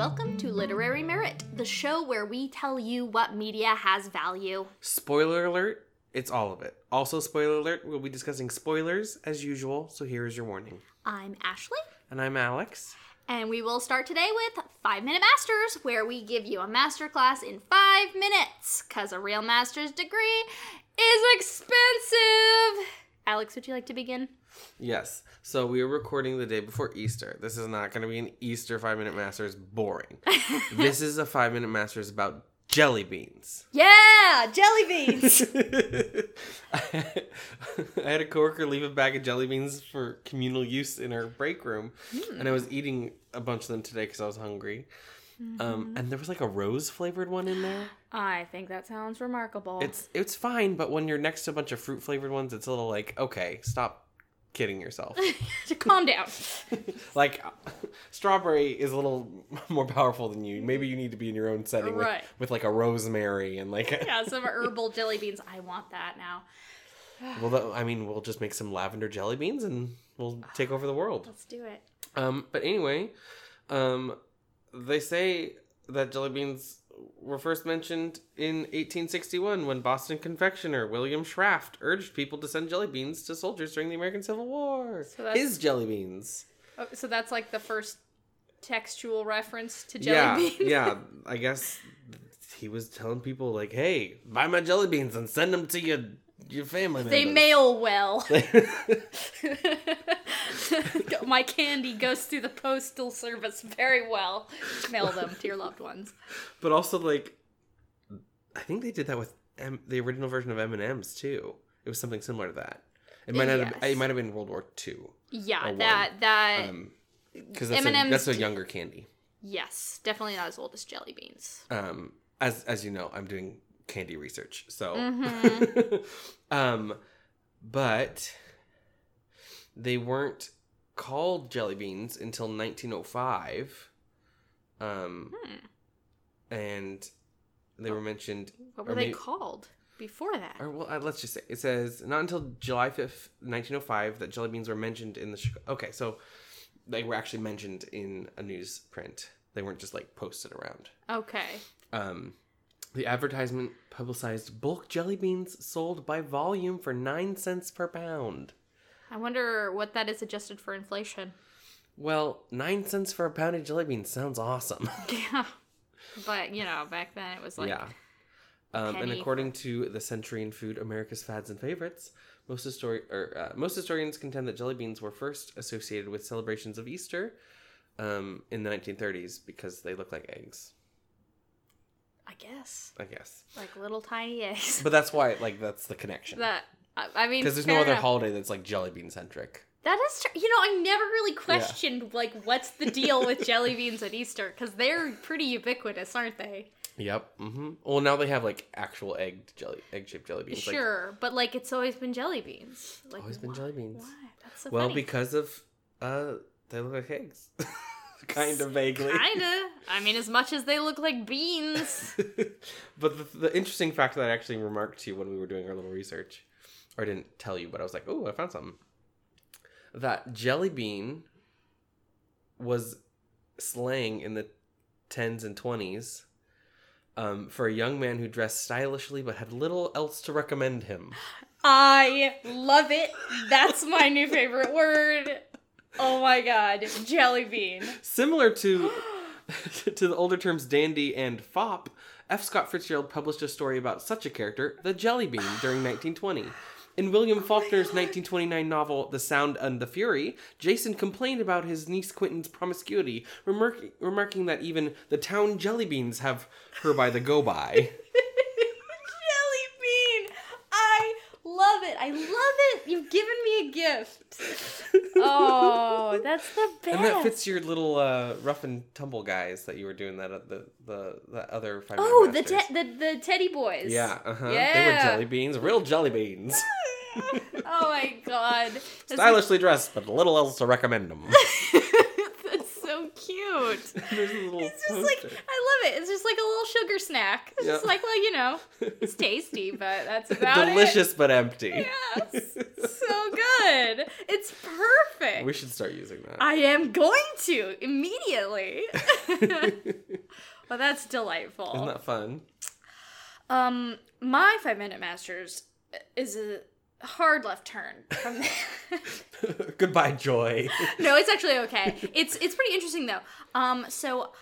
welcome to Literary Merit, the show where we tell you what media has value. Spoiler alert, it's all of it. Also, spoiler alert, we'll be discussing spoilers as usual, so here is your warning. I'm Ashley, And I'm Alex. and we will start today with 5 Minute Masters, where we give you a masterclass in 5 minutes, because a real master's degree is expensive. Alex, would you like to begin? Yes, so we are recording the day before Easter. This is not going to be an Easter five minute masters boring. this is a five minute masters about jelly beans. Yeah, jelly beans. I had a coworker leave a bag of jelly beans for communal use in our break room, and I was eating a bunch of them today because I was hungry. Um, and there was like a rose flavored one in there. I think that sounds remarkable. It's it's fine, but when you're next to a bunch of fruit flavored ones, it's a little like okay, stop kidding yourself. To calm down. like strawberry is a little more powerful than you. Maybe you need to be in your own setting with, Right. with like a rosemary and like Yeah, some herbal jelly beans. I want that now. well, I mean, we'll just make some lavender jelly beans and we'll take over the world. Let's do it. Um, but anyway, um, they say that jelly beans were first mentioned in 1861 when Boston confectioner William Schrafft urged people to send jelly beans to soldiers during the American Civil War. So that's- His jelly beans. Oh, so that's like the first textual reference to jelly yeah, beans. yeah. I guess he was telling people like, "Hey, buy my jelly beans and send them to your your family." They members." mail well. My candy goes through the postal service very well. Mail them to your loved ones. but also like, I think they did that with M- the original version of M and M's too. It was something similar to that. It might not. Have, it might have been World War Two. Yeah, that that Um, because that's, a, M&Ms that's a younger candy. yes, definitely not as old as jelly beans. Um, as as you know, I'm doing candy research, so. Mhm. um, but they weren't called jelly beans until 1905. Um, Hmm. and they were mentioned. What were they may- called before that? Or well, uh, let's just say it says not until July 5th, 1905, that jelly beans were mentioned in the. Chica- Okay, so they were actually mentioned in a newsprint. They weren't just like posted around. Okay. Um, the advertisement publicized bulk jelly beans sold by volume for nine cents per pound. I wonder what that is adjusted for inflation. Well, nine cents for a pound of jelly beans sounds awesome. Yeah. But, you know, back then it was like yeah. Um, and according to the Century in Food America's Fads and Favorites, most histori- or, uh, most historians contend that jelly beans were first associated with celebrations of Easter um, in the 1930s because they look like eggs, I guess. I guess. Like little tiny eggs. But that's why, like, that's the connection. that I, mean Because there's no other enough. holiday that's like jelly bean centric. That is true. You know, I never really questioned like what's the deal with jelly beans at Easter because they're pretty ubiquitous, aren't they? Yep. Mm-hmm. Well, now they have like actual egg jelly, egg shaped jelly beans. Like, sure, but like it's always been jelly beans. Like Always been why- jelly beans. Why? That's so well, funny. because of uh, they look like eggs, kind of vaguely. Kinda. I mean, as much as they look like beans. but the, the interesting fact that I actually remarked to you when we were doing our little research, or didn't tell you, but I was like, oh, I found something. That jelly bean was slang in the tens and twenties um, for a young man who dressed stylishly but had little else to recommend him. I love it. That's my new favorite word. Oh my god, jelly bean. Similar to to the older terms dandy and fop, F. Scott Fitzgerald published a story about such a character, the Jelly Bean, during 1920. In William oh Faulkner's 1929 novel The Sound and the Fury, Jason complained about his niece Quentin's promiscuity, remark- remarking that even the town jelly beans have her by the go by. jelly bean. I love it. I love it. You've given me a gift. Oh, that's the best. and that fits your little uh, rough and tumble guys that you were doing that uh, the the the other five. Oh, the, te- the the teddy boys. Yeah, uh-huh. They were jelly beans, real jelly beans. oh my god. That's Stylishly dressed, but little else to recommend them. Cute. There's a little It's just like. I love it. It's just like a little sugar snack. It's just like, well, you know, it's tasty, but that's about it. Delicious but empty. Yes. so good. It's perfect. We should start using that. I am going to immediately. well, that's delightful. Isn't that fun? Um, my five minute masters is a hard left turn from there. Goodbye, joy. no, it's actually okay. It's it's pretty interesting though. Um, so.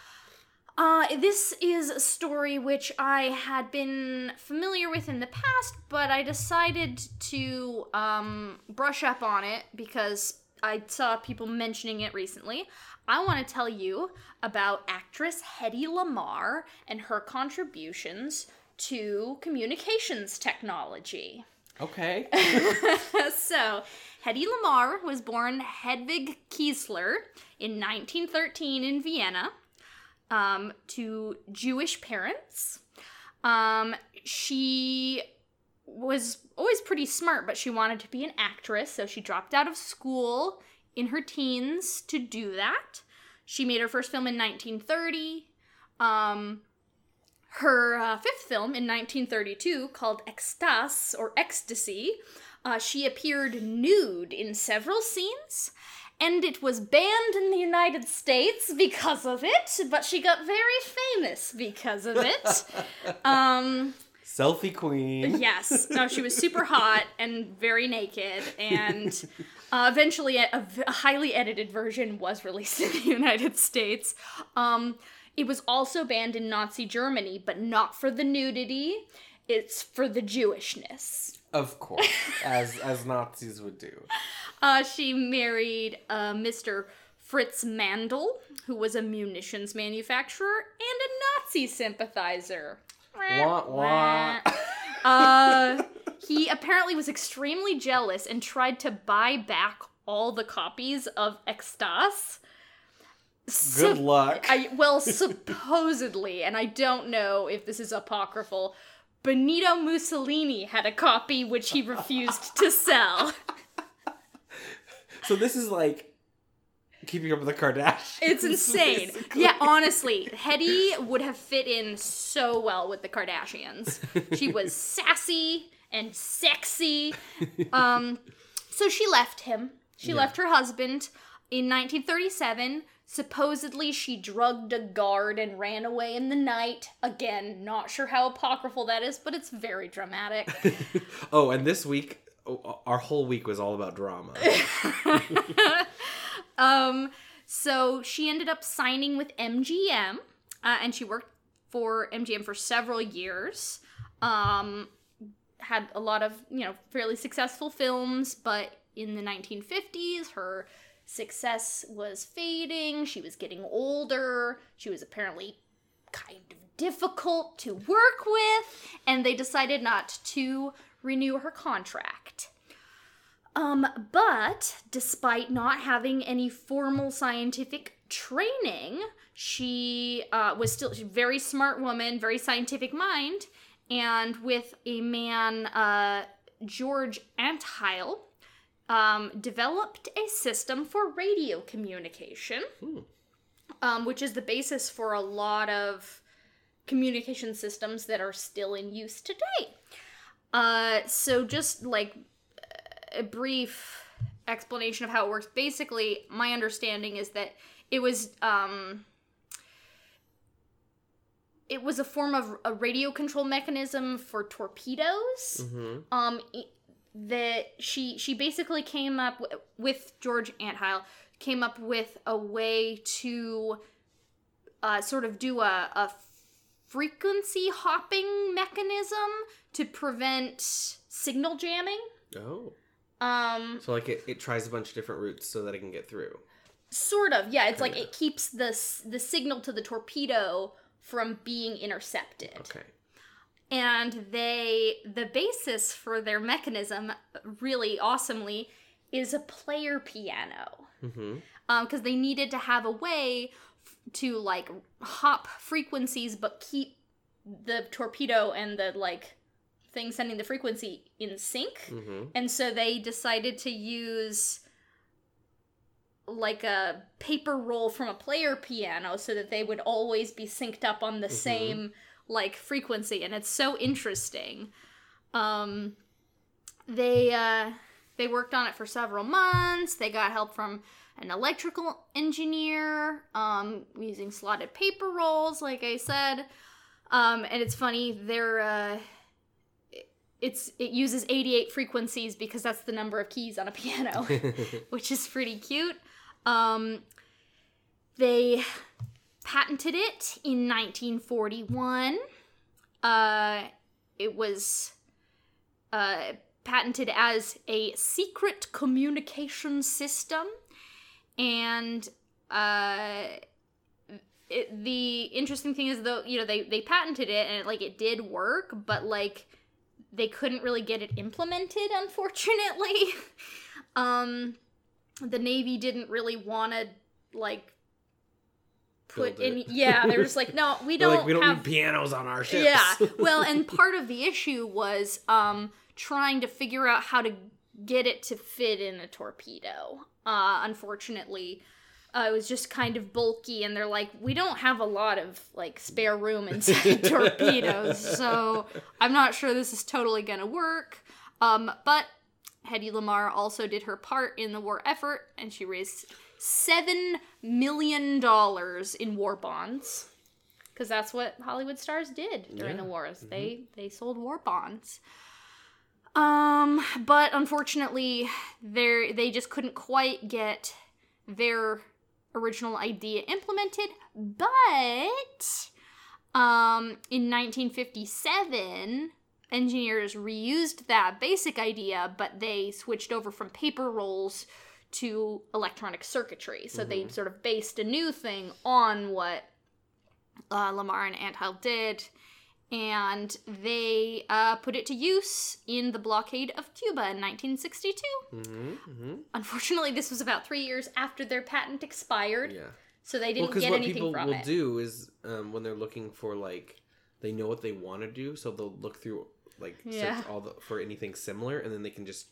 Uh, this is a story which I had been familiar with in the past, but I decided to um, brush up on it because I saw people mentioning it recently. I want to tell you about actress Hedy Lamarr and her contributions to communications technology. Okay. so, Hedy Lamarr was born Hedwig Kiesler in 1913 in Vienna um, to Jewish parents. Um, she was always pretty smart, but she wanted to be an actress, so she dropped out of school in her teens to do that. She made her first film in 1930. Um, her uh, fifth film in 1932, called Extase or Ecstasy, uh, she appeared nude in several scenes, and it was banned in the United States because of it, but she got very famous because of it. um, Selfie queen. yes, no, she was super hot and very naked, and uh, eventually a highly edited version was released in the United States. Um, it was also banned in Nazi Germany, but not for the nudity. It's for the Jewishness. Of course, as as Nazis would do. Uh, she married uh, Mr. Fritz Mandl, who was a munitions manufacturer and a Nazi sympathizer. Wah, wah. uh, he apparently was extremely jealous and tried to buy back all the copies of Extase. Good luck. I well, supposedly, and I don't know if this is apocryphal. Benito Mussolini had a copy which he refused to sell. so this is like keeping up with the Kardashians. It's insane. basically. Yeah, honestly, Hedy would have fit in so well with the Kardashians. She was sassy and sexy. Um, so she left him. She Yeah. left her husband in 1937. Supposedly, she drugged a guard and ran away in the night. Again, not sure how apocryphal that is, but it's very dramatic. oh, and this week, oh, our whole week was all about drama. um, so she ended up signing with MGM, uh, and she worked for MGM for several years. Um, had a lot of you know fairly successful films, but in the 1950s, her success was fading. She was getting older. She was apparently kind of difficult to work with, and they decided not to renew her contract. Um, but despite not having any formal scientific training, she uh, was still a very smart woman, very scientific mind, and with a man, uh, George Antheil, um, developed a system for radio communication, Hmm. um, which is the basis for a lot of communication systems that are still in use today. Uh, so just like a brief explanation of how it works. Basically, my understanding is that it was um it was a form of a radio control mechanism for torpedoes. hmm Um that she she basically came up w- with George Antheil came up with a way to uh, sort of do a, a frequency hopping mechanism to prevent signal jamming. Oh, Um, so like it, it tries a bunch of different routes so that it can get through. sort of, yeah. It's like Kinda. it keeps the the signal to the torpedo from being intercepted. Okay. And they the basis for their mechanism, really awesomely, is a player piano. Mm-hmm. Um, because they needed to have a way f- to like hop frequencies but keep the torpedo and the like thing sending the frequency in sync. Hmm and so they decided to use like a paper roll from a player piano so that they would always be synced up on the mm-hmm. same like frequency and it's so interesting. Um they uh they worked on it for several months. They got help from an electrical engineer um using slotted paper rolls like i said. Um and it's funny they're uh it's it uses 88 frequencies because that's the number of keys on a piano which is pretty cute. Um they patented it in 1941 uh it was uh patented as a secret communication system. And uh it, the interesting thing is though you know they they patented it and it, like it did work but like they couldn't really get it implemented unfortunately. Um the navy didn't really want to like put in it. yeah they were just like no we don't like we don't have need pianos on our ships. yeah. Well, and part of the issue was um, trying to figure out how to get it to fit in a torpedo. Uh, unfortunately, uh, it was just kind of bulky, and they're like, we don't have a lot of like spare room inside torpedoes, so I'm not sure this is totally gonna work. Um, but Hedy Lamarr also did her part in the war effort, and she raised seven million dollars in war bonds because that's what Hollywood stars did during Yeah. the wars. They they sold war bonds. Um, but unfortunately, they they just couldn't quite get their original idea implemented. But um, in 1957, engineers reused that basic idea, but they switched over from paper rolls to electronic circuitry. So they sort of based a new thing on what uh, Lamarr and Antheil did, and they uh, put it to use in the blockade of Cuba in 1962. hmm hmm Unfortunately, this was about three years after their patent expired, Yeah. so they didn't because get what anything people from will it. do is um, when they're looking for like they know what they want to do, so they'll look through like Yeah. all the for anything similar, and then they can just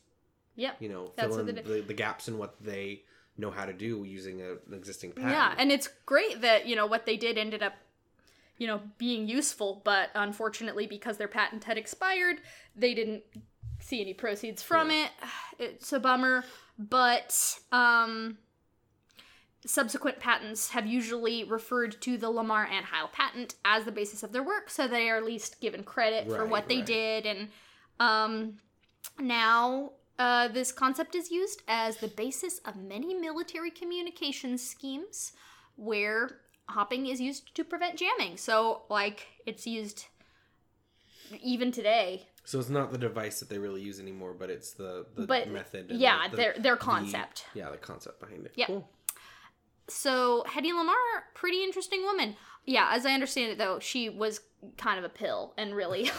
Yep. you know fill in the, the gaps in what they know how to do using a, an existing patent. Yeah, and it's great that, you know, what they did ended up, you know, being useful, but unfortunately, because their patent had expired, they didn't see any proceeds from it. It's a bummer, but um subsequent patents have usually referred to the Lamarr and Heil patent as the basis of their work, so they are at least given credit for Right, what they did and um now uh, this concept is used as the basis of many military communications schemes where hopping is used to prevent jamming. So, like, it's used even today. So it's not the device that they really use anymore, but it's the, the But, method. and yeah, the, their their the- concept. yeah, the concept behind it. Yeah. Cool. So, Hedy Lamarr, pretty interesting woman. Yeah, as I understand it, though, she was kind of a pill and really,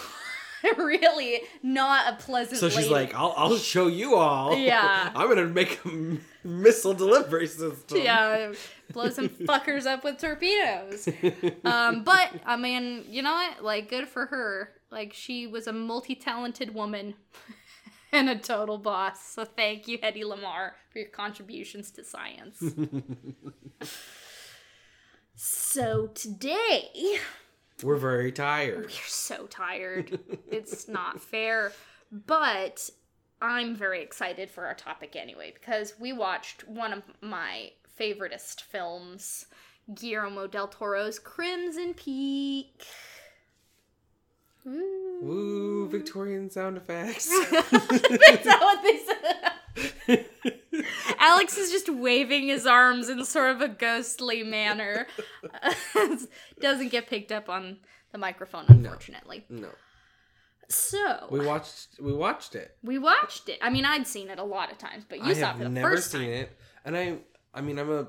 really not a pleasant. So she's lady. like, I'll, I'll show you all. Yeah. I'm gonna make a missile delivery system. yeah, blow some fuckers up with torpedoes. Um, but I mean, you know what? Like, good for her. Like, she was a multi-talented woman and a total boss. So thank you, Hedy Lamarr, for your contributions to science. so today, We're very tired. we're so tired. it's not fair, but I'm very excited for our topic anyway because we watched one of my favoriteest films, Guillermo del Toro's Crimson Peak. Ooh. Woo, Victorian sound effects. That's not what they said. Alex is just waving his arms in sort of a ghostly manner. Doesn't get picked up on the microphone, unfortunately. no, So we watched we watched it. we watched it. I mean, I'd seen it a lot of times, but you I saw it for the never first seen time. it, and I I mean I'm a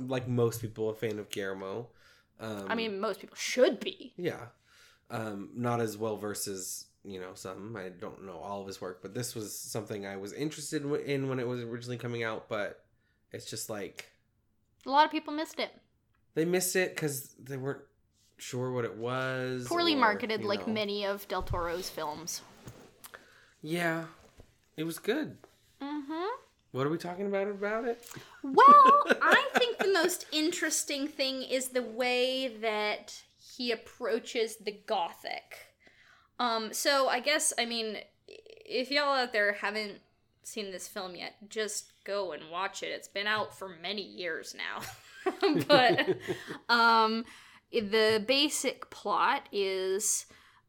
like most people a fan of Guillermo. Um, I mean, most people should be. yeah, um, not as well versed as you know some. I don't know all of his work, but this was something I was interested in when it was originally coming out. But it's just like A lot of people missed it. they missed it because they weren't sure what it was. Poorly or, marketed, you like know. many of Del Toro's films. Yeah, it was good. Mm-hmm. What are we talking about about it? Well, I think the most interesting thing is the way that he approaches the gothic. Um, so I guess I mean, if y'all out there haven't seen this film yet, just go and watch it. It's been out for many years now. but um, the basic plot is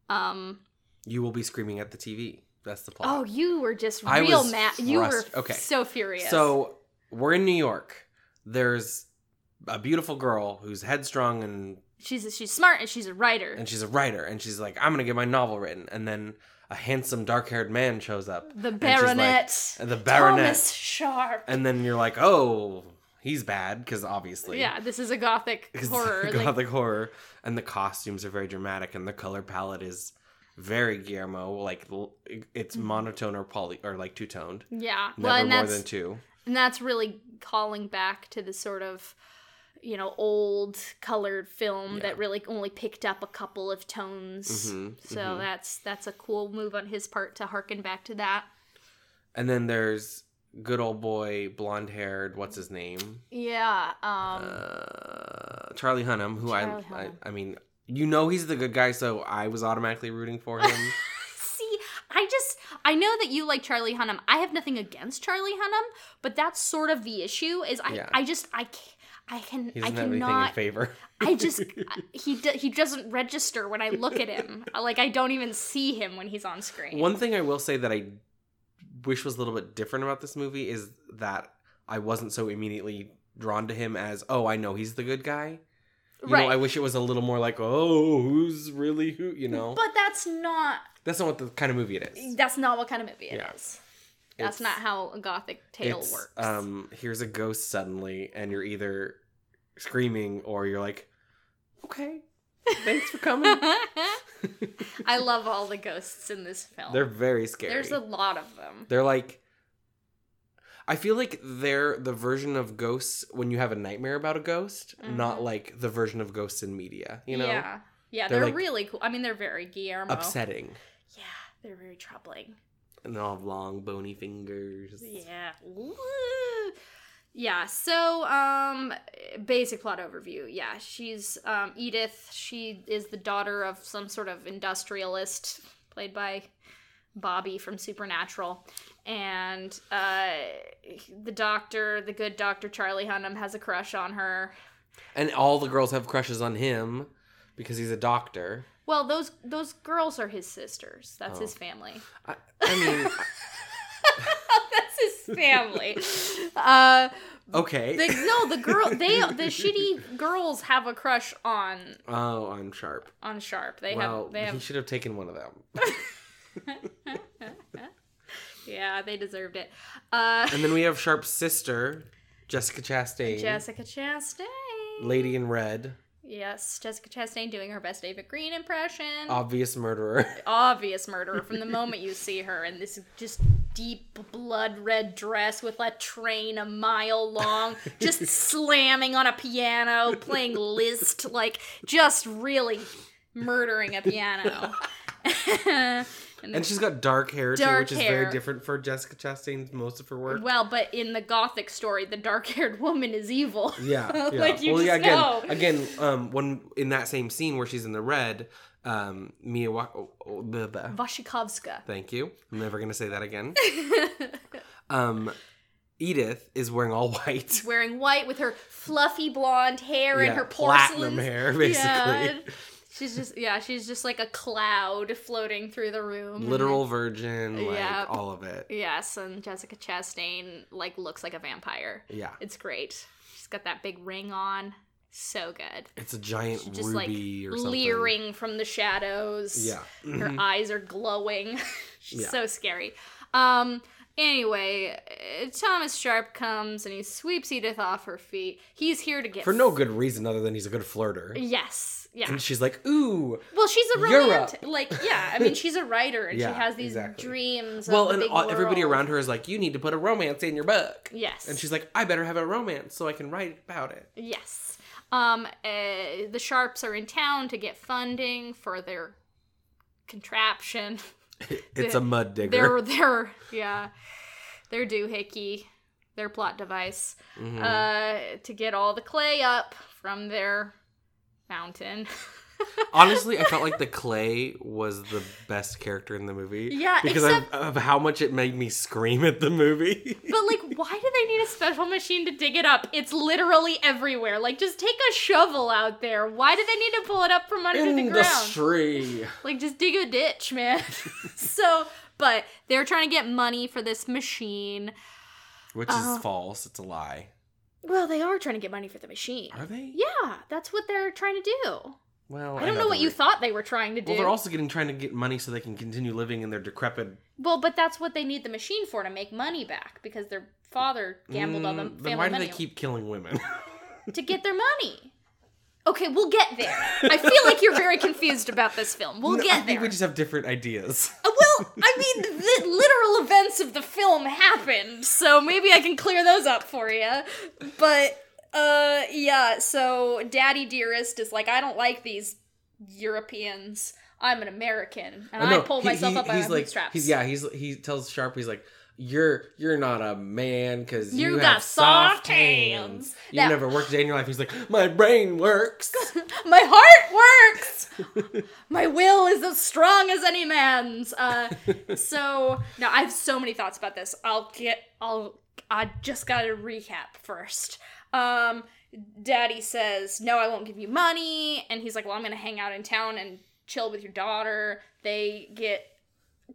um, You will be screaming at the TV. That's the plot. oh, you were just I real mad. You were okay. so furious. So we're in New York. There's a beautiful girl who's headstrong and she's she's smart and she's a writer. and she's a writer and she's like, I'm gonna get my novel written. And then a handsome dark haired man shows up. the like- baronet. and the baronet. Thomas Sharpe. And then you're like, oh, he's bad because obviously. Yeah, this is a gothic horror. like- gothic horror, and the costumes are very dramatic, and the color palette is very Guillermo. Like it's mm-hmm. monotone or poly or like two toned, yeah, never well, more than two. and that's really calling back to the sort of you know old colored film Yeah. that really only picked up a couple of tones. Mhm, So mhm. that's that's a cool move on his part to harken back to that. And then there's good old boy, blonde haired. What's his name? Yeah. Um. Uh, Charlie Hunnam. Who Charlie I, I I mean, you know he's the good guy, so I was automatically rooting for him. See, I just I know that you like Charlie Hunnam. I have nothing against Charlie Hunnam, but that's sort of the issue. Is I Yeah. I just I can't. I can He I doesn't have in cannot favor. I just he he doesn't register when I look at him. Like I don't even see him when he's on screen. One thing I will say that I wish was a little bit different about this movie is that I wasn't so immediately drawn to him as, oh, I know he's the good guy. You right. know, I wish it was a little more like, oh, who's really who? You know, but that's not that's not what the kind of movie it is. that's not what kind of movie it is. That's not how a gothic tale it's, works. Um, here's a ghost suddenly, and you're either screaming or you're like, okay, thanks for coming. I love all the ghosts in this film. They're very scary. There's a lot of them. They're like I feel like they're the version of ghosts when you have a nightmare about a ghost, not Mhm. like the version of ghosts in media, you know? Yeah. Yeah, They're, they're, like, really cool. I mean, they're very Guillermo. Upsetting. Yeah, they're very troubling. And they all have long bony fingers. Yeah. Woo. Yeah, so um basic plot overview. Yeah, she's um Edith, she is the daughter of some sort of industrialist played by Bobby from Supernatural. And uh the doctor, the good doctor Charlie Hunnam has a crush on her. And all the girls have crushes on him because he's a doctor. Well, those those girls are his sisters. That's Oh. his family. I, I mean, That's his family. Uh okay. The, no, the girl they the shitty girls have a crush on oh, I'm sharp. on Sharp. They well, have they he should have taken one of them. yeah, they deserved it. Uh and then we have Sharpe's sister, Jessica Chastain. Jessica Chastain. Lady in Red, Yes, Jessica Chastain doing her best David Green impression. obvious murderer. Obvious murderer from the moment you see her in this just deep blood red dress with a train a mile long, just slamming on a piano, playing Liszt, like just really murdering a piano. and And she's got dark hair too, Dark which is very different for Jessica Chastain's most of her work. well, but in the gothic story, the dark-haired woman is evil. Yeah, yeah. Like, you well, yeah. just Again, know. again, um, when in that same scene where she's in the red, um, Mia. Wa- oh, oh, blah, blah. Wasikowska. Thank you. I'm never gonna say that again. Um, Edith is wearing all white. Wearing white with her fluffy blonde hair Yeah, and her porcelain platinum hair, basically. Yeah. She's just yeah, she's just like a cloud floating through the room. Literal virgin, like Yeah. all of it. Yes, and Jessica Chastain like looks like a vampire. Yeah, It's great. She's got that big ring on. So good. it's a giant She's just like ruby or something. leering from the shadows. Yeah. Her Mhm. eyes are glowing. She's Yeah. so scary. Um anyway, uh, Thomas Sharpe comes and he sweeps Edith off her feet. He's here to get For no good reason other than he's a good flirter. Yes. Yeah. And she's like, ooh. Well, she's a romantic. Like, yeah. I mean, she's a writer and Yeah, she has these exactly. dreams. Well, and all, everybody around her is like, you need to put a romance in your book. Yes. And she's like, I better have a romance so I can write about it. Yes. Um, uh, the Sharpes are in town to get funding for their contraption. It's a mud digger. They're they're yeah, they're doohickey. their plot device Mhm. uh, to get all the clay up from their mountain. Honestly, I felt like the clay was the best character in the movie. Yeah, because except- of, of how much it made me scream at the movie. But like, why do they need a special machine to dig it up? It's literally everywhere. Like, just take a shovel out there. Why do they need to pull it up from under the ground? Industry. Like, just dig a ditch, man. so, but they're trying to get money for this machine. Which Uh, is false. It's a lie. Well, they are trying to get money for the machine. Are they? Yeah, that's what they're trying to do. Well, I don't know what you thought. thought they were trying to do. Well, they're also getting trying to get money so they can continue living in their decrepit. Well, but that's what they need the machine for to make money back because their father gambled on them Mm, Then why do they keep killing women? to get their money. Okay, we'll get there. I feel like you're very confused about this film. We'll No, get I think there. we just have different ideas. Uh, well, I mean, the literal events of the film happened, so maybe I can clear those up for you. But, uh, yeah, so Daddy Dearest is like, I don't like these Europeans. I'm an American, and Oh, I no, pull he- myself he- up by my like, bootstraps. He's, yeah, he's he tells Sharpe, he's like, you're you're not a man because you, You have got soft hands. hands." You've Now- never worked a day in your life. He's like, my brain works. My heart works. My will is as strong as any man's. Uh, so now I have so many thoughts about this. I'll get. I'll. I just gotta recap first. Um, Daddy says, "No, I won't give you money," and he's like, "Well, I'm gonna hang out in town and chill with your daughter." They get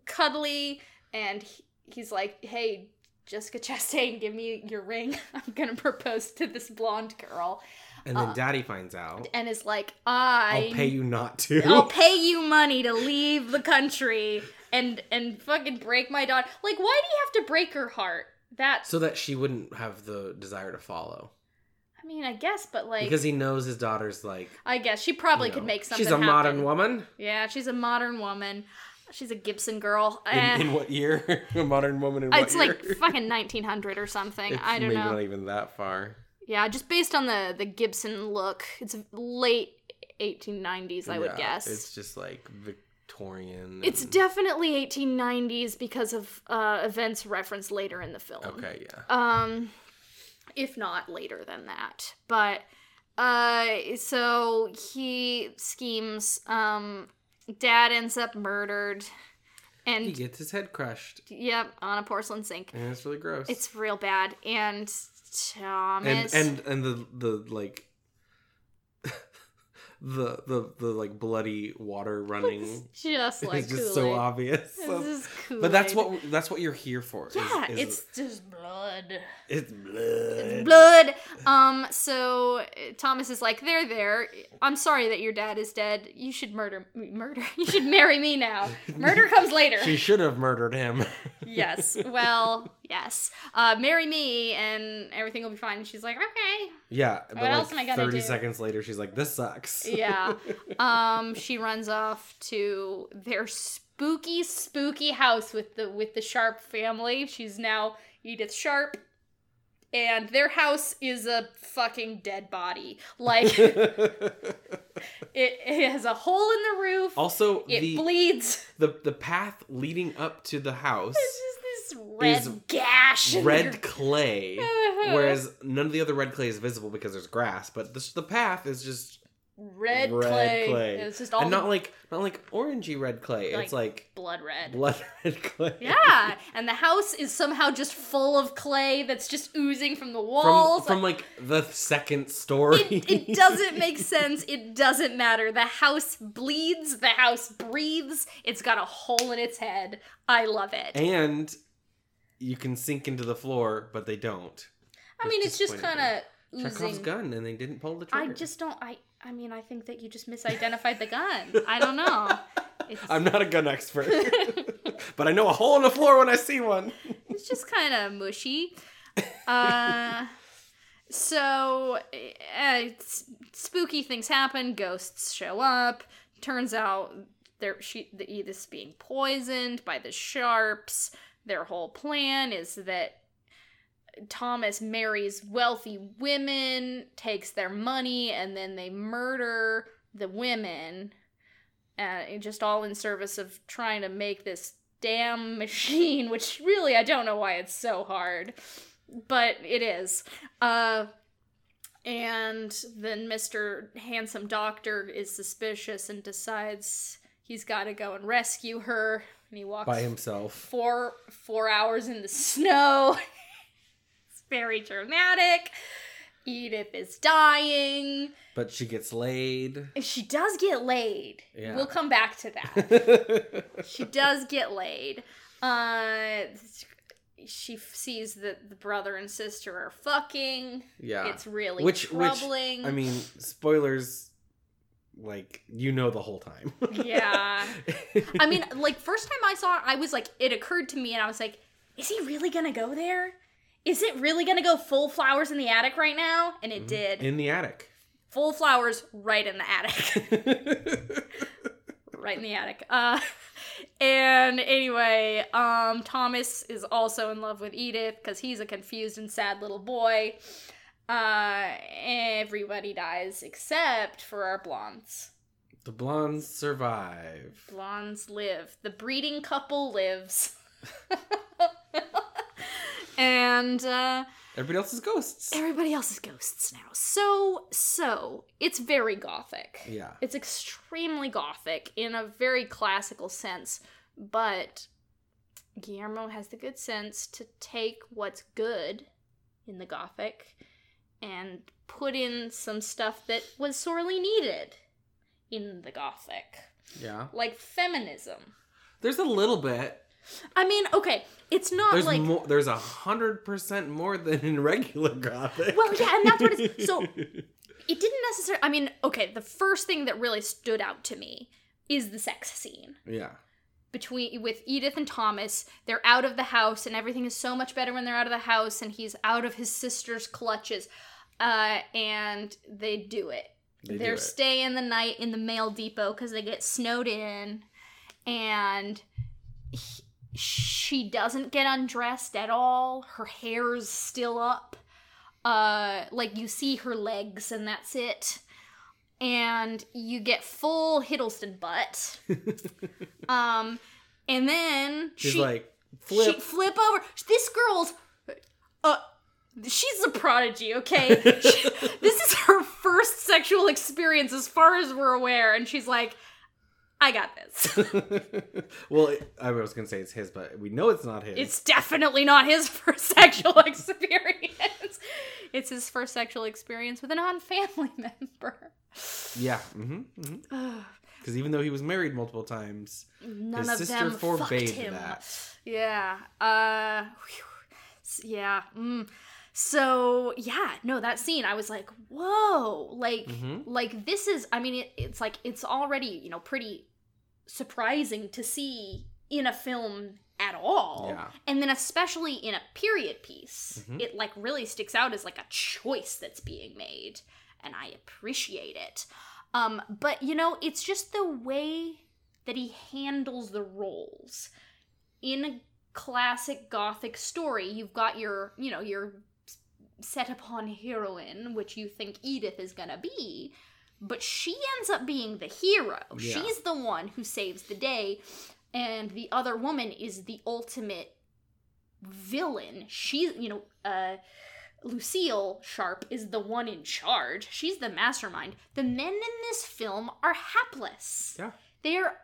cuddly, and he- he's like, "Hey." Jessica Chastain, give me your ring. I'm gonna propose to this blonde girl. And then Daddy finds out. And is like, I I'll pay you not to. I'll pay you money to leave the country and and fucking break my daughter. Like, why do you have to break her heart? That. so that she wouldn't have the desire to follow. I mean, I guess, but like, Because he knows his daughter's like. I guess she probably you could make something. She's a happen. modern woman. Yeah, she's a modern woman. She's a Gibson girl. In, Eh, in what year? a modern woman in what it's year? like fucking 1900 or something. It's I don't know. maybe know. not even that far. Yeah, just based on the the Gibson look, it's late 1890s, I would guess. It's just like Victorian. It's definitely 1890s because of uh, events referenced later in the film. Okay, yeah. Um, if not later than that. But uh, so he schemes. Um, dad ends up murdered, And He gets his head crushed. yep, on a porcelain sink. And it's really gross. It's real bad. And and and and the the like the the the like bloody water running just like is just so obvious. This is but that's what that's what you're here for. is- Yeah, is- it's just blood. it's blood. It's blood. Um, so uh, Thomas is like, "There, there. I'm sorry that your dad is dead. You should murder, murder. You should marry me now. Murder comes later." She should have murdered him. yes. Well, yes. Uh, marry me, and everything will be fine. And she's like, "Okay." yeah, but What like else am I gonna 30 do? seconds later, she's like, "This sucks." Yeah. Um, she runs off to their spooky, spooky house with the with the Sharpe family. She's now Edith Sharpe. And their house is a fucking dead body. Like it, it has a hole in the roof. also, it the bleeds. the the path leading up to the house this red Is gash. red clay, Uh-huh. whereas none of the other red clay is visible because there's grass. But the the path is just red, red clay. clay. It's just all and not like not like orangey red clay. Like it's like blood red. blood red clay. Yeah, and the house is somehow just full of clay that's just oozing from the walls. from like the second story. it, it doesn't make sense. It doesn't matter. The house bleeds. The house breathes. It's got a hole in its head. I love it. and you can sink into the floor, but they don't. I mean, it's just kind of Chekhov's gun, and they didn't pull the trigger. I just don't. I. I mean, I think that you just misidentified the gun. I don't know. It's, I'm not a gun expert, but I know a hole in the floor when I see one. it's just kind of mushy. Uh, so, uh, spooky things happen. Ghosts show up. Turns out there she the Edith's being poisoned by the sharps. Their whole plan is that Thomas marries wealthy women, takes their money, and then they murder the women. Uh, just all in service of trying to make this damn machine, which really I don't know why it's so hard. but it is. Uh, and then Mr. Handsome Doctor is suspicious and decides he's got to go and rescue her. And he walks By himself. four four hours in the snow. very dramatic. Edith is dying. But she gets laid. She does get laid. Yeah. We'll come back to that. she does get laid. Uh, she sees that the brother and sister are fucking. yeah. It's really which, troubling. which, I mean, spoilers, like, you know the whole time. Yeah. I mean, like first time I saw it, I was like, it occurred to me, and I was like, is he really gonna go there? Is it really gonna go full flowers in the attic right now? And it did. In the attic. Full flowers right in the attic. right in the attic. Uh, and anyway, um, Thomas is also in love with Edith because he's a confused and sad little boy. Uh, everybody dies except for our blondes. the blondes survive. Blondes live. The breeding couple lives. and uh, Everybody else is ghosts. everybody else is ghosts now. So, so it's very gothic. Yeah. It's extremely gothic in a very classical sense, but Guillermo has the good sense to take what's good in the gothic and put in some stuff that was sorely needed in the gothic, Yeah. like feminism. There's a little bit. I mean, okay, it's not There's like more. There's a hundred percent more than in regular gothic. Well, yeah, and that's what it's so it didn't necessarily I mean, okay, the first thing that really stood out to me is the sex scene. yeah. between with Edith and Thomas. They're out of the house, and everything is so much better when they're out of the house, and he's out of his sister's clutches. Uh, and they do it. They it. staying the night in the mail depot because they get snowed in, and she doesn't get undressed at all. Her hair's still up. Uh, like you see her legs, and that's it. And you get full Hiddleston butt. Um, and then She's she like flip. she flip over. This girl's uh she's a prodigy, okay? She- this is her first sexual experience as far as we're aware and she's like I got this. well, it- I was gonna say it's his, but we know it's not his. It's definitely not his first sexual experience. It's his first sexual experience with a non-family member. yeah. Mm-hmm. mm-hmm. Because even though he was married multiple times, None his of sister them forbade fucked him. that. Yeah. Uh yeah. Mm. So, yeah, no, that scene I was like, "Whoa." Like Mhm. like this is I mean it, it's like it's already, you know, pretty surprising to see in a film at all. Yeah. And then especially in a period piece. Mhm. It like really sticks out as like a choice that's being made and I appreciate it. Um but you know, it's just the way that he handles the roles. In a classic gothic story, you've got your, you know, your set upon heroine, which you think Edith is gonna be, but she ends up being the hero. Yeah. She's the one who saves the day, and the other woman is the ultimate villain. She, you know, uh, Lucille Sharpe is the one in charge. She's the mastermind. The men in this film are hapless. Yeah. They're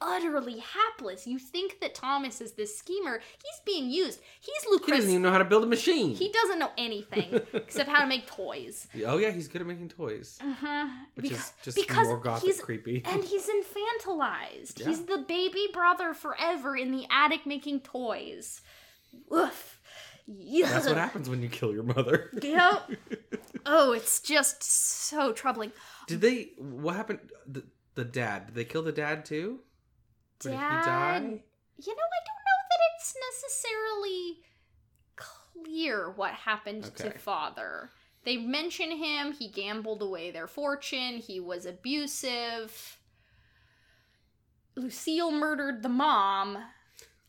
utterly hapless. You think that Thomas is this schemer. He's being used. He's He doesn't even know how to build a machine. He doesn't know anything except how to make toys. oh yeah, he's good at making toys, Uh-huh. which is just because more gothic he's- creepy. And he's infantilized. Yeah. He's the baby brother forever in the attic making toys. Oof. Yeah. That's what happens when you kill your mother. Yep. Oh, it's just so troubling. Did they? What happened? The, the dad. Did they kill the dad too? Or did he Dad. You know, I don't know that it's necessarily clear what happened to father. They mention him, he gambled away their fortune, he was abusive. Lucille murdered the mom.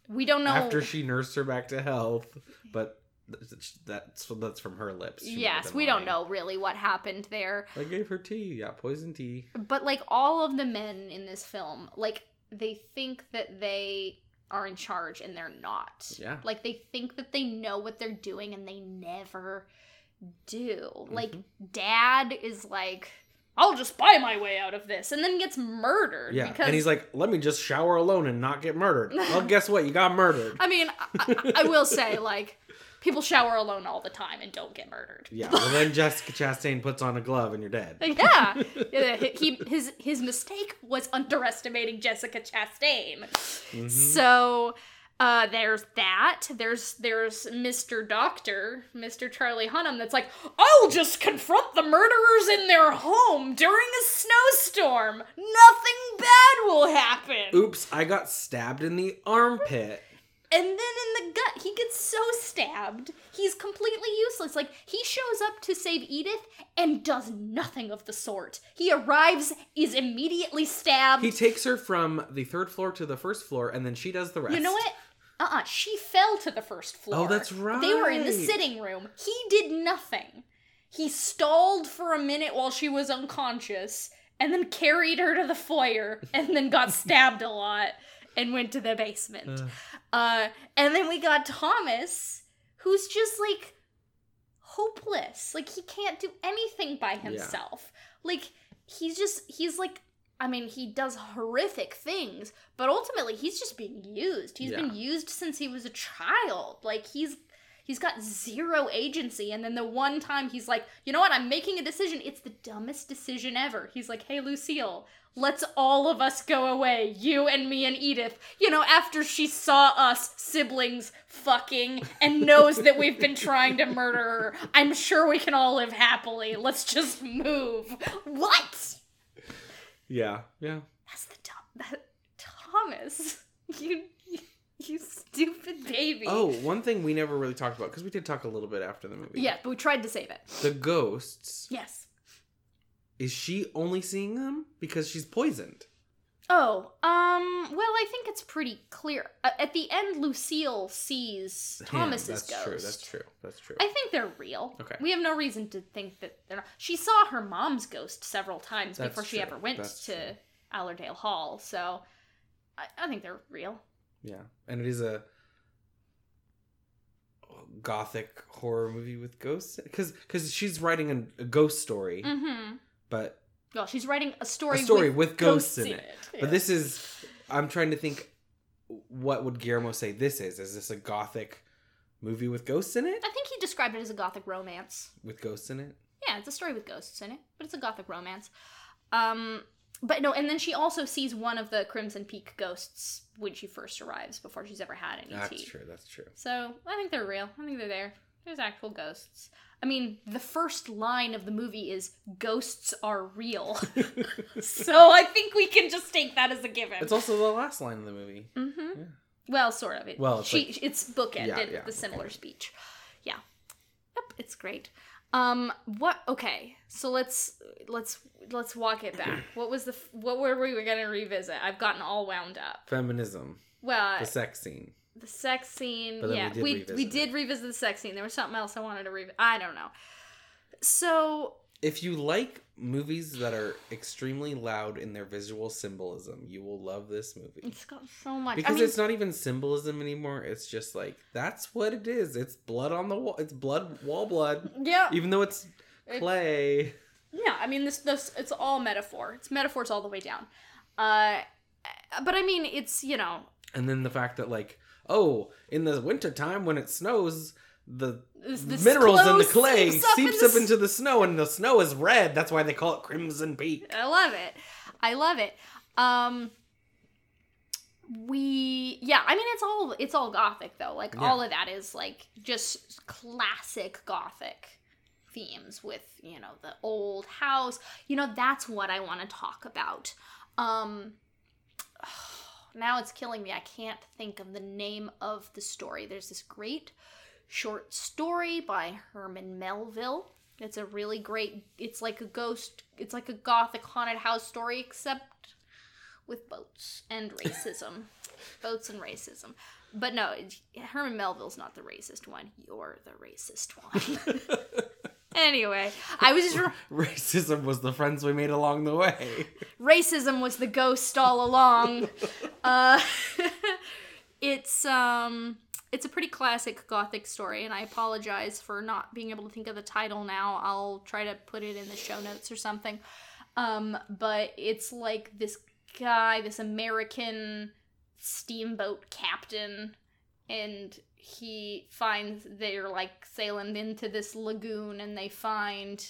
We don't know. After she nursed her back to health, but that's that's from her lips. She yes, we don't know really what happened there. I gave her tea. Yeah, poison tea. But like all of the men in this film, like they think that they are in charge and they're not. Yeah. Like they think that they know what they're doing and they never do. Like Mm-hmm. dad is like, I'll just buy my way out of this and then gets murdered Yeah, because and he's like, "Let me just shower alone and not get murdered." well, guess what? You got murdered. I mean, I- I will say like people shower alone all the time and don't get murdered. Yeah. Well, then Jessica Chastain puts on a glove and you're dead. Yeah, Yeah, he his his mistake was underestimating Jessica Chastain. Mm-hmm. So uh, there's that. There's there's Mr. Doctor, Mr. Charlie Hunnam. That's like, I'll just confront the murderers in their home during a snowstorm. Nothing bad will happen. Oops! I got stabbed in the armpit. And then in the gut, he gets so stabbed. He's completely useless. Like, he shows up to save Edith and does nothing of the sort. He arrives, is immediately stabbed. He takes her from the third floor to the first floor, and then she does the rest. you know what? Uh uh She fell to the first floor. Oh, that's right. They were in the sitting room. He did nothing. He stalled for a minute while she was unconscious and then carried her to the foyer and then got stabbed a lot and went to the basement. Ugh. Uh, and then we got Thomas, who's just like hopeless. Like he can't do anything by himself. Like he's just he's like I mean, he does horrific things, but ultimately he's just being used. He's been used since he was a child. Like he's he's got zero agency and then the one time he's like, "You know what? I'm making a decision. It's the dumbest decision ever." He's like, "Hey Lucille, let's all of us go away. You and me and Edith." You know, after she saw us siblings fucking and knows that we've been trying to murder her. I'm sure we can all live happily. Let's just move. What? Yeah, yeah. That's the dumb. That Thomas, you, you, stupid baby. Oh, one thing we never really talked about because we did talk a little bit after the movie. yeah, but we tried to save it. The ghosts. Yes. Is she only seeing them because she's poisoned? Oh, um. Well, I think it's pretty clear. Uh, at the end, Lucille sees. Thomas's That's ghost. true. That's true. That's true. I think they're real. Okay. We have no reason to think that they're not. She saw her mom's ghost several times That's before she true. ever went That's to true. Allerdale Hall, so I, I think they're real. Yeah, and it is a gothic horror movie with ghosts because because she's writing a, a ghost story, Mm-hmm. but Well, she's writing a story, a story with, with, ghosts, in it. Yeah. But this is I'm trying to think what would Guillermo say this is? Is this a gothic movie with ghosts in it? I think he described it as a gothic romance. With ghosts in it? Yeah, it's a story with ghosts in it, but it's a gothic romance. Um, but no, and then she also sees one of the Crimson Peak ghosts when she first arrives, before she's ever had any That's tea. That's true. That's true. So I think they're real. I think they're there. There's actual ghosts. I mean, the first line of the movie is "Ghosts are real," so I think we can just take that as a given. It's also the last line of the movie. Mm-hmm. Yeah. Well, sort of. It, Well, it's she like- it's bookended Yeah, with yeah, the similar okay. speech. Yeah. Yep, it's great. Um, what? Okay, so let's let's let's walk it back. What was the what were we gonna revisit? I've gotten all wound up. Feminism, Well, the sex scene. the sex scene. But Yeah, we did we we did revisit the sex scene. There was something else I wanted to revisit. I don't know. So If you like movies that are extremely loud in their visual symbolism, you will love this movie. it's got so much. Because I mean, it's not even symbolism anymore. It's just like that's what it is. It's blood on the wall. It's blood, wall blood. yeah, Even though it's It- clay. Yeah, I mean this this it's all metaphor. It's metaphors all the way down. Uh but I mean it's, you know, And then the fact that like, oh, in the wintertime when it snows, the this, this minerals in the clay seeps up seeps in the into the snow, and the snow is red. That's why they call it Crimson Peak. I love it. I love it. Um we yeah, I mean it's all it's all gothic though. Like Yeah. all of that is like just classic gothic themes with, you know, the old house. You know, that's what I want to talk about. Um now it's killing me. I can't think of the name of the story. There's this great short story by Herman Melville. It's a really great it's like a ghost it's like a gothic haunted house story except with boats and racism. boats and racism. But no, Herman Melville's not the racist one. You're the racist one. anyway, I was just Racism was the friends we made along the way. racism was the ghost all along. uh, it's um it's a pretty classic gothic story and i apologize for not being able to think of the title now. I'll try to put it in the show notes or something. Um but it's like this guy this american steamboat captain and he finds they're like sailing into this lagoon and they find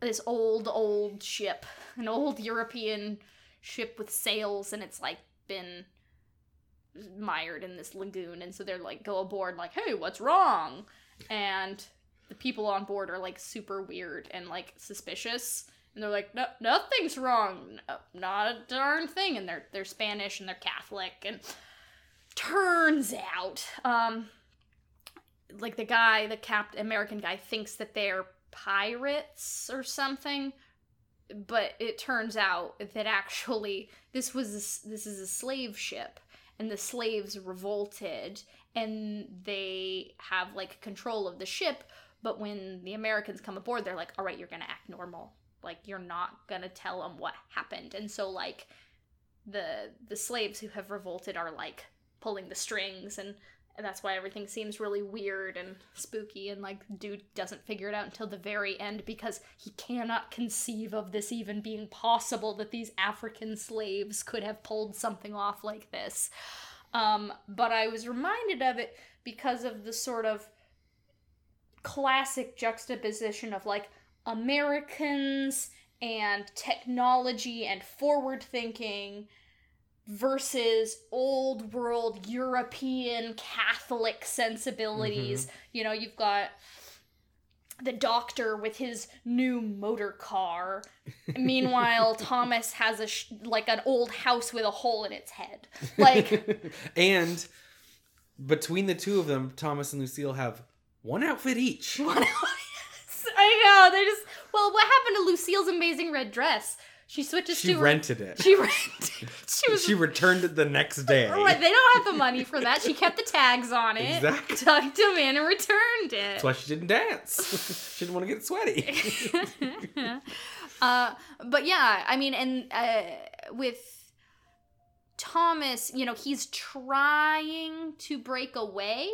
this old old ship an old european ship with sails and it's like been mired in this lagoon and so they're like go aboard like hey what's wrong? And the people on board are like super weird and like suspicious. And they're like no nothing's wrong. No, not a darn thing. And they're they're spanish and they're catholic. And turns out um like the guy the cap american guy thinks that they're pirates or something. But it turns out that actually this was a this is a slave ship and the slaves revolted and they have like control of the ship but when the americans come aboard they're like all right you're gonna act normal. Like you're not gonna tell them what happened. And so like the the slaves who have revolted are like pulling the strings and and that's why everything seems really weird and spooky and like dude doesn't figure it out until the very end because he cannot conceive of this even being possible that these african slaves could have pulled something off like this. Um, but i was reminded of it because of the sort of classic juxtaposition of like americans and technology and forward thinking versus old world European Catholic sensibilities. Mm-hmm. You know, you've got the doctor with his new motor car. Meanwhile, Thomas has a sh- like an old house with a hole in its head. Like and between the two of them, Thomas and Lucille have one outfit each. what I know, they just well, what happened to Lucille's amazing red dress? She switches She to rented it. She rented. She was She returned it the next day. Right, they don't have the money for that. She kept the tags on it, Exactly. tucked them in, and returned it. That's why she didn't dance. she didn't want to get sweaty. uh, but yeah, I mean, and uh, with Thomas, you know, he's trying to break away.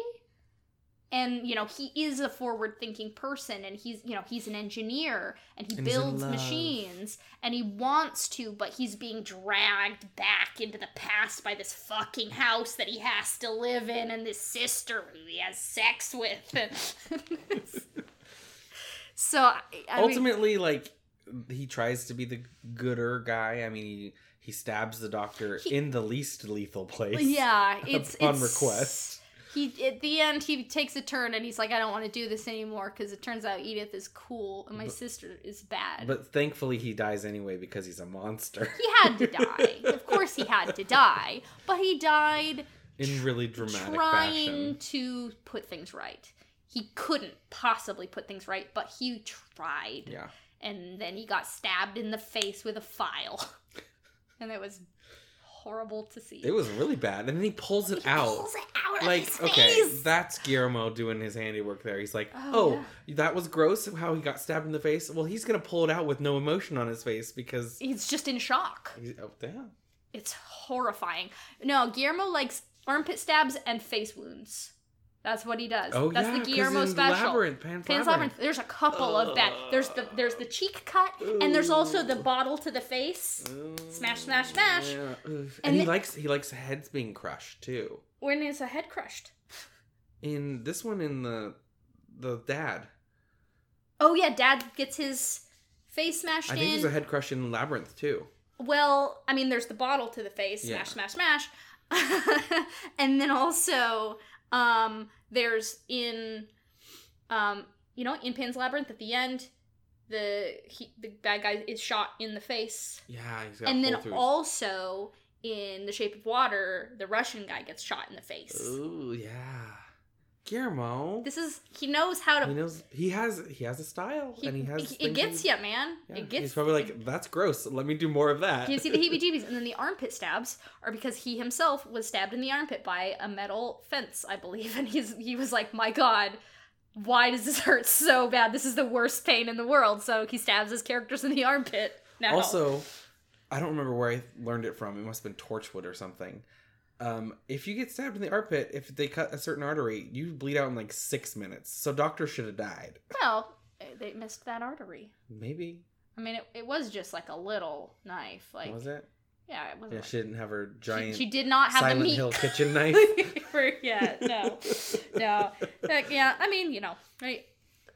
And you know he is a forward-thinking person, and he's you know he's an engineer, and he And builds machines, and he wants to, but he's being dragged back into the past by this fucking house that he has to live in, and this sister who he has sex with. so I, I mean- Ultimately, like he tries to be the gooder guy. I mean, he he stabs the doctor He- in the least lethal place. Yeah, it's it's, request. He at the end he takes a turn and he's like, I don't want to do this anymore because it turns out Edith is cool and my But- sister is bad. But thankfully, he dies anyway because he's a monster. he had to die. of course, he had to die, but he died in really dramatic trying fashion. to put things right. He couldn't possibly put things right, but he tried. Yeah. And then he got stabbed in the face with a file, and it was horrible to see. It was really bad. And then he pulls it He out. pulls it out like okay that's guillermo doing his handiwork there he's like Oh, oh, that was gross how he got stabbed in the face well he's gonna pull it out with no emotion on his face because He's just in shock. he's, oh damn It's horrifying. No, Guillermo likes armpit stabs and face wounds. That's what he does. oh That's yeah the Guillermo in special. labyrinth pan's, Pan's labyrinth. Labyrinth. There's a couple of that. There's the there's the cheek cut, and there's also the bottle to the face. Smash, smash, smash. Yeah, and, And he the- likes he likes heads being crushed too When is a head crushed? in this one in the the dad Oh yeah, Dad gets his face smashed i think in. there's a head crush in labyrinth too Well, I mean, there's the bottle to the face, Yeah. smash, smash, smash, and then also um, there's in, um, you know, in Pan's Labyrinth at the end, the he, the bad guy is shot in the face, yeah he's got and then also in The Shape of Water, the Russian guy gets shot in the face. Ooh, yeah guillermo This is he knows how to. he knows he has he has a style he- and he has it things gets you, man. Yeah, it gets. he's probably like, that's gross. Let me do more of that. gives you see the heebie-jeebies, and then the armpit stabs are because he himself was stabbed in the armpit by a metal fence, I believe, and he's he was like, "My God, why does this hurt so bad? This is the worst pain in the world." So he stabs his characters in the armpit. Now, also, I don't remember where I learned it from. It must have been Torchwood or something. Um, if you get stabbed in the armpit, if they cut a certain artery, you bleed out in like six minutes. So doctor should have died. Well, they missed that artery. Maybe I mean, it, it was just like a little knife. Like, was it? yeah, it was. Yeah, like- she didn't have her she, giant she did not have Silent the meat. Hill kitchen knife. Yeah, no, no. Like, yeah, I mean, you know, right?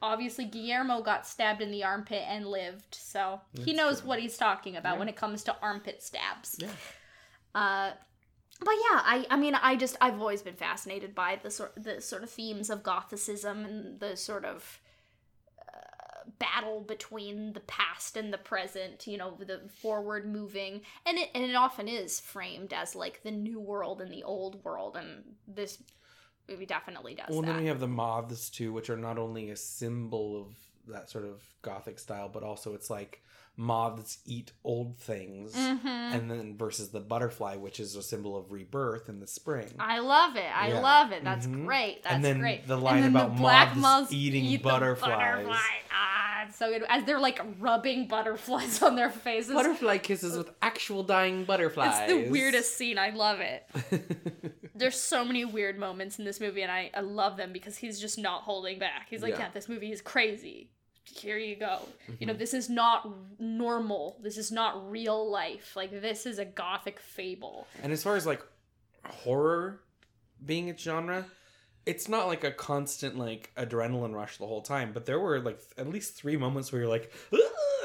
Obviously, Guillermo got stabbed in the armpit and lived, so he knows true. what he's talking about Yeah. when it comes to armpit stabs. Yeah. Uh, but yeah, I I mean, I just I've always been fascinated by the sort the sort of themes of Gothicism and the sort of uh, battle between the past and the present. You know, the forward moving, and it and it often is framed as like the new world and the old world, and this movie definitely does Well, that. then we have the moths too, which are not only a symbol of that sort of gothic style, but also it's like moths eat old things, Mhm. and then versus the butterfly, which is a symbol of rebirth in the spring. I love it. I Yeah. love it. That's Mhm. great. That's And then great. the line then about moths eating eat the butterflies. butterfly. Ah, it's so good. As they're like rubbing butterflies on their faces. Butterfly kisses with actual dying butterflies. It's the weirdest scene. I love it. There's so many weird moments in this movie, and I, I love them because he's just not holding back. He's like, Yeah. yeah, this movie is crazy. Here you go. You Mm-hmm. know, this is not normal. This is not real life. Like, this is a gothic fable. And as far as like horror being its genre, it's not like a constant like adrenaline rush the whole time, but there were like at least three moments where you're like,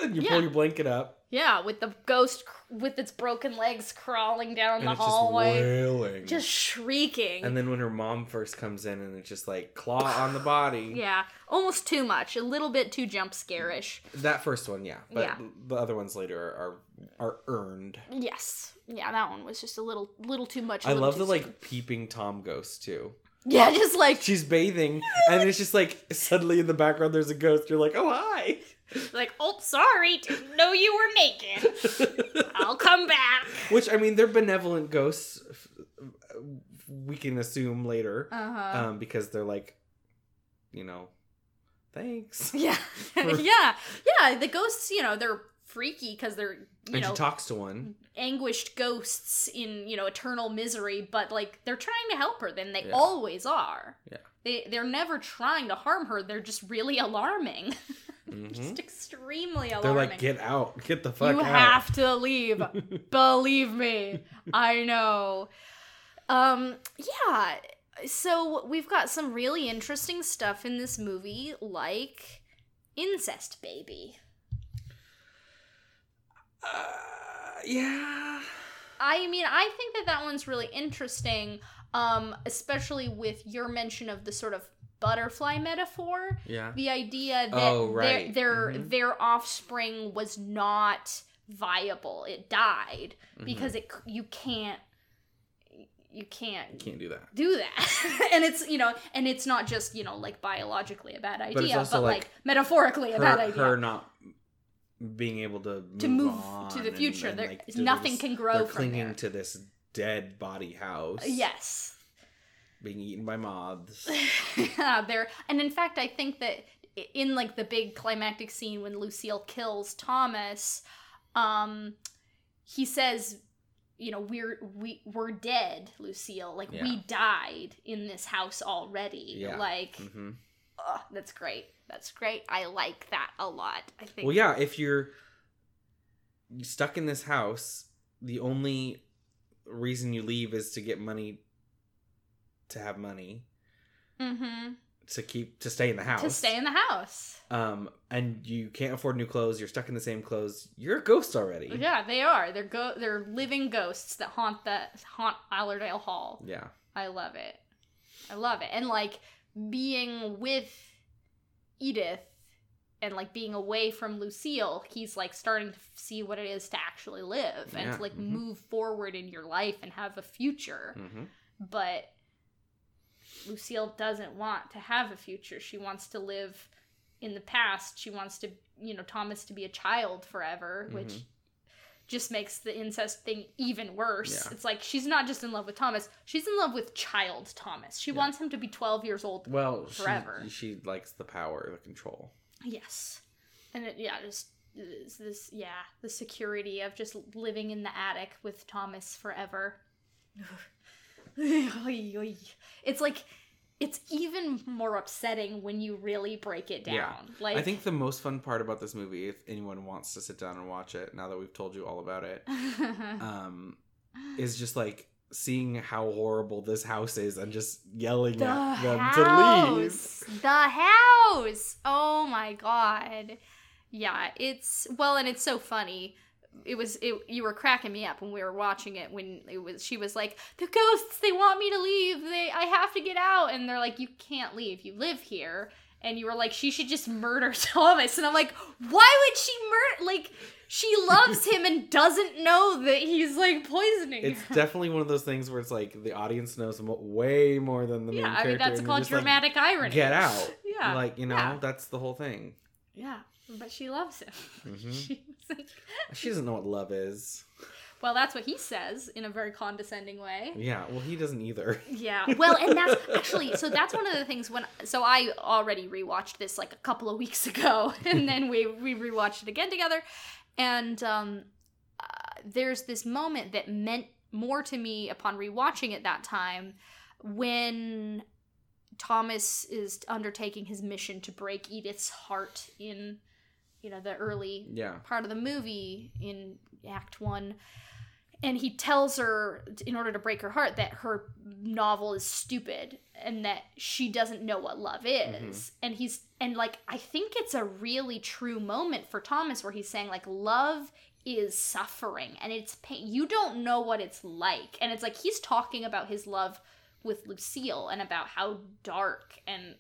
and you Yeah. pull your blanket up Yeah, with the ghost cr- with its broken legs crawling down and the hallway. just just shrieking. and then when her mom first comes in and it's just like claw on the body. yeah, almost too much. A little bit too jump scare-ish. That first one, yeah, but Yeah. the other ones later are are, earned. Yes. Yeah, that one was just a little little too much. I love the soon. like peeping Tom ghost too. Yeah, just like She's bathing and it's just like suddenly in the background there's a ghost. You're like, oh hi. Like, oh, sorry, didn't know you were naked. I'll come back. Which I mean, they're benevolent ghosts. We can assume later, Uh huh. um, because they're like, you know, thanks. yeah, for- yeah, yeah. The ghosts, you know, they're freaky because they're you and know she talks to one. anguished ghosts in you know eternal misery but like they're trying to help her then they Yeah. always are Yeah. they they're never trying to harm her they're just really alarming Mhm. just extremely alarming They're like, get out, get the fuck you out. You have to leave. Believe me. I know. Um yeah. So we've got some really interesting stuff in this movie like incest baby. Uh, yeah. I mean, I think that that one's really interesting, um, especially with your mention of the sort of butterfly metaphor. Yeah. The idea that Oh, right. their their, Mhm. their offspring was not viable; it died Mm-hmm. because it you can't you can't Can't do that. do that and it's you know and it's not just you know like biologically a bad idea but, also, like, like, metaphorically a bad idea her not being able to move to move to the future and, there like, they're nothing just- can grow They're from clinging there to this dead body house. yes Being eaten by moths. yeah, there. And in fact, I think that in like the big climactic scene when Lucille kills Thomas, um, he says, you know, we're we we're dead, Lucille. Like we died in this house already. Yeah. Like, hmm ugh, that's great. That's great. I like that a lot. I think. Well, yeah, if you're stuck in this house, the only reason you leave is to get money to have money Mm-hmm. to keep to stay in the house. To stay in the house. um and you can't afford new clothes, you're stuck in the same clothes. You're a ghost already. Yeah, they are. They're go. They're living ghosts that haunt that haunt Allerdale Hall. Yeah. I love it. I love it. And like being with Edith and like being away from Lucille, he's like starting to see what it is to actually live and Yeah, to like mhm. move forward in your life and have a future. hmm But Lucille doesn't want to have a future. She wants to live in the past. She wants to, you know, Thomas to be a child forever, which Mhm. just makes the incest thing even worse. Yeah. It's like she's not just in love with Thomas, she's in love with child Thomas. She Yeah. wants him to be 12 years old. Well, Forever. She, she likes the power, the control. Yes. And it, yeah, just is this, yeah, the security of just living in the attic with Thomas forever. it's like it's even more upsetting when you really break it down. Yeah. Like I think the most fun part about this movie, if anyone wants to sit down and watch it, now that we've told you all about it, um, is just like seeing how horrible this house is and just yelling the at them house. to leave. The house. Oh my god. Yeah, it's well, and it's so funny. It was it. You were cracking me up when we were watching it. When it was, she was like, "The ghosts. They want me to leave. They. I have to get out." And they're like, "You can't leave. You live here." And you were like, "She should just murder Thomas." And I'm like, "Why would she murder? Like, she loves him and doesn't know that he's like poisoning It's her." definitely one of those things where it's like the audience knows way more than the main yeah, I mean that's called just like, dramatic irony. Get out. Yeah, Like, you know, yeah. that's the whole thing. Yeah, but she loves him. Mhm. She's like, She doesn't know what love is. well, that's what he says in a very condescending way. Yeah, well, he doesn't either. Yeah. Well, and that's actually so that's one of the things when so I already rewatched this like a couple of weeks ago, and then we we rewatched it again together, and um, uh, there's this moment that meant more to me upon rewatching it that time when Thomas is undertaking his mission to break Edith's heart in you know the early Yeah. part of the movie in act one and he tells her in order to break her heart that her novel is stupid and that she doesn't know what love is. Mm-hmm. And he's and like i think it's a really true moment for thomas where he's saying like love is suffering and it's pain you don't know what it's like. And it's like he's talking about his love with lucille and about how dark and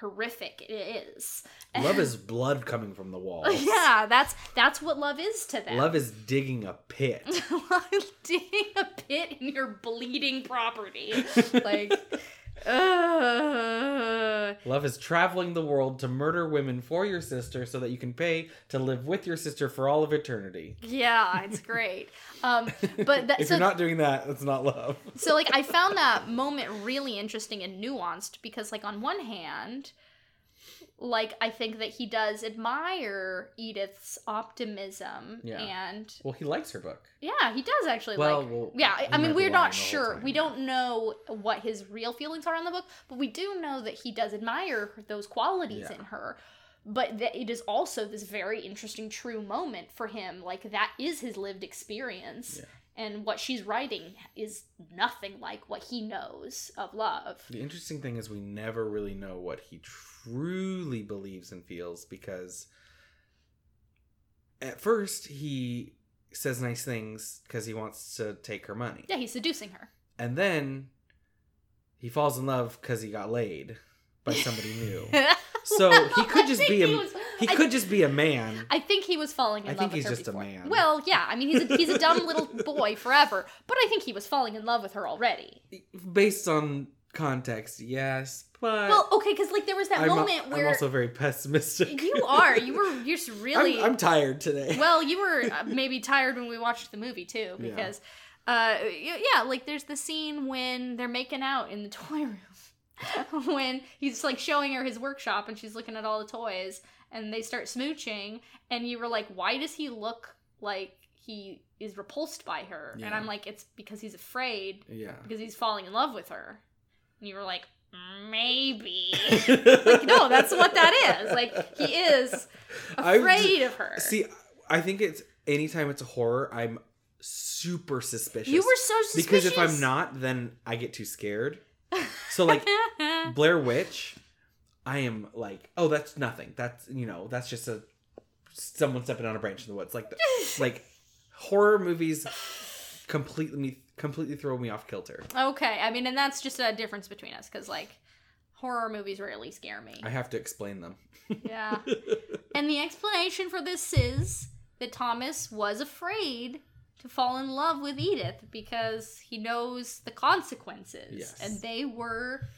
horrific it is Love is blood coming from the walls. yeah, that's that's what love is to them. Love is digging a pit. digging a pit in your bleeding property. Like, uh, Love is traveling the world to murder women for your sister so that you can pay to live with your sister for all of eternity. yeah, it's great. Um, but that, If so, you're not doing that, that's not love. so like I found that moment really interesting and nuanced because like on one hand, like I think that he does admire Edith's optimism Yeah. and Well, he likes her book. Yeah, he does actually Well, like. well, yeah, I- he I might mean, we're not sure. We don't know what his real feelings are on the book, but we do know that he does admire those qualities Yeah. in her. But that it is also this very interesting, true moment for him. Like that is his lived experience, Yeah. and what she's writing is nothing like what he knows of love. The interesting thing is we never really know what he truly believes and feels because at first he says nice things because he wants to take her money. Yeah, he's seducing her. And then he falls in love because he got laid by somebody new. So he could just be a- was- He could just be a man. I think he was falling in I love I think he's just a man. Well, yeah, I mean he's a, he's a dumb little boy forever, but I think he was falling in love with her already. Based on context, yes. But Well, okay, because like there was that I'm, moment I'm where also very pessimistic. you are you were you're just really I'm, I'm tired today. well you were uh, maybe tired when we watched the movie too Yeah. because uh yeah like there's the scene when they're making out in the toy room when he's like showing her his workshop and she's looking at all the toys and they start smooching and you were like why does he look like he is repulsed by her and i'm like it's because he's afraid yeah. because he's falling in love with her and you were like maybe like no that's what that is like he is afraid of her See, I think it's anytime it's a horror, I'm super suspicious. you were so suspicious because if I'm not, then I get too scared. So like Blair Witch, I am like, oh, that's nothing. That's you know, that's just a someone stepping on a branch in the woods. Like, like horror movies completely completely throw me off kilter. okay i mean and that's just a difference between us because like horror movies rarely scare me I have to explain them. yeah and the explanation for this is that thomas was afraid to fall in love with edith because he knows the consequences Yes. and they were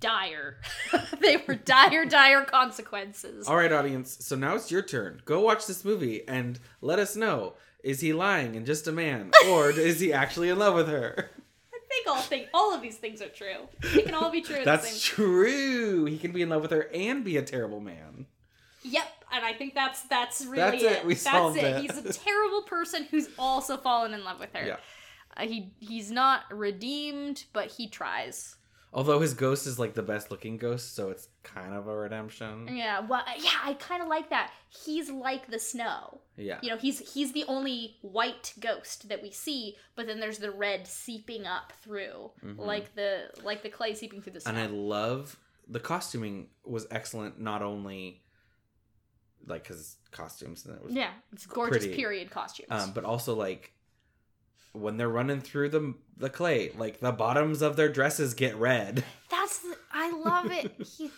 dire they were dire dire consequences All right, audience. So now it's your turn. Go watch this movie and let us know: is he lying and just a man, or is he actually in love with her? I think all think all of these things are true. They can all be true. At the That's true. He can be in love with her and be a terrible man. Yep, and I think that's that's really That's it. We that's solved it. it. He's a terrible person who's also fallen in love with her. Yeah. Uh, he he's not redeemed, but he tries. Although his ghost is like the best looking ghost, so it's kind of a redemption. Yeah, well, yeah, I kind of like that. He's like the snow. Yeah. You know, he's he's the only white ghost that we see, but then there's the red seeping up through, Mhm. like the like the clay seeping through the snow. And I love the costuming was excellent. Not only like his costumes and it was, yeah, it's gorgeous pretty. period costumes. um, but also like when they're running through the the clay, like the bottoms of their dresses get red. That's the, I love it. he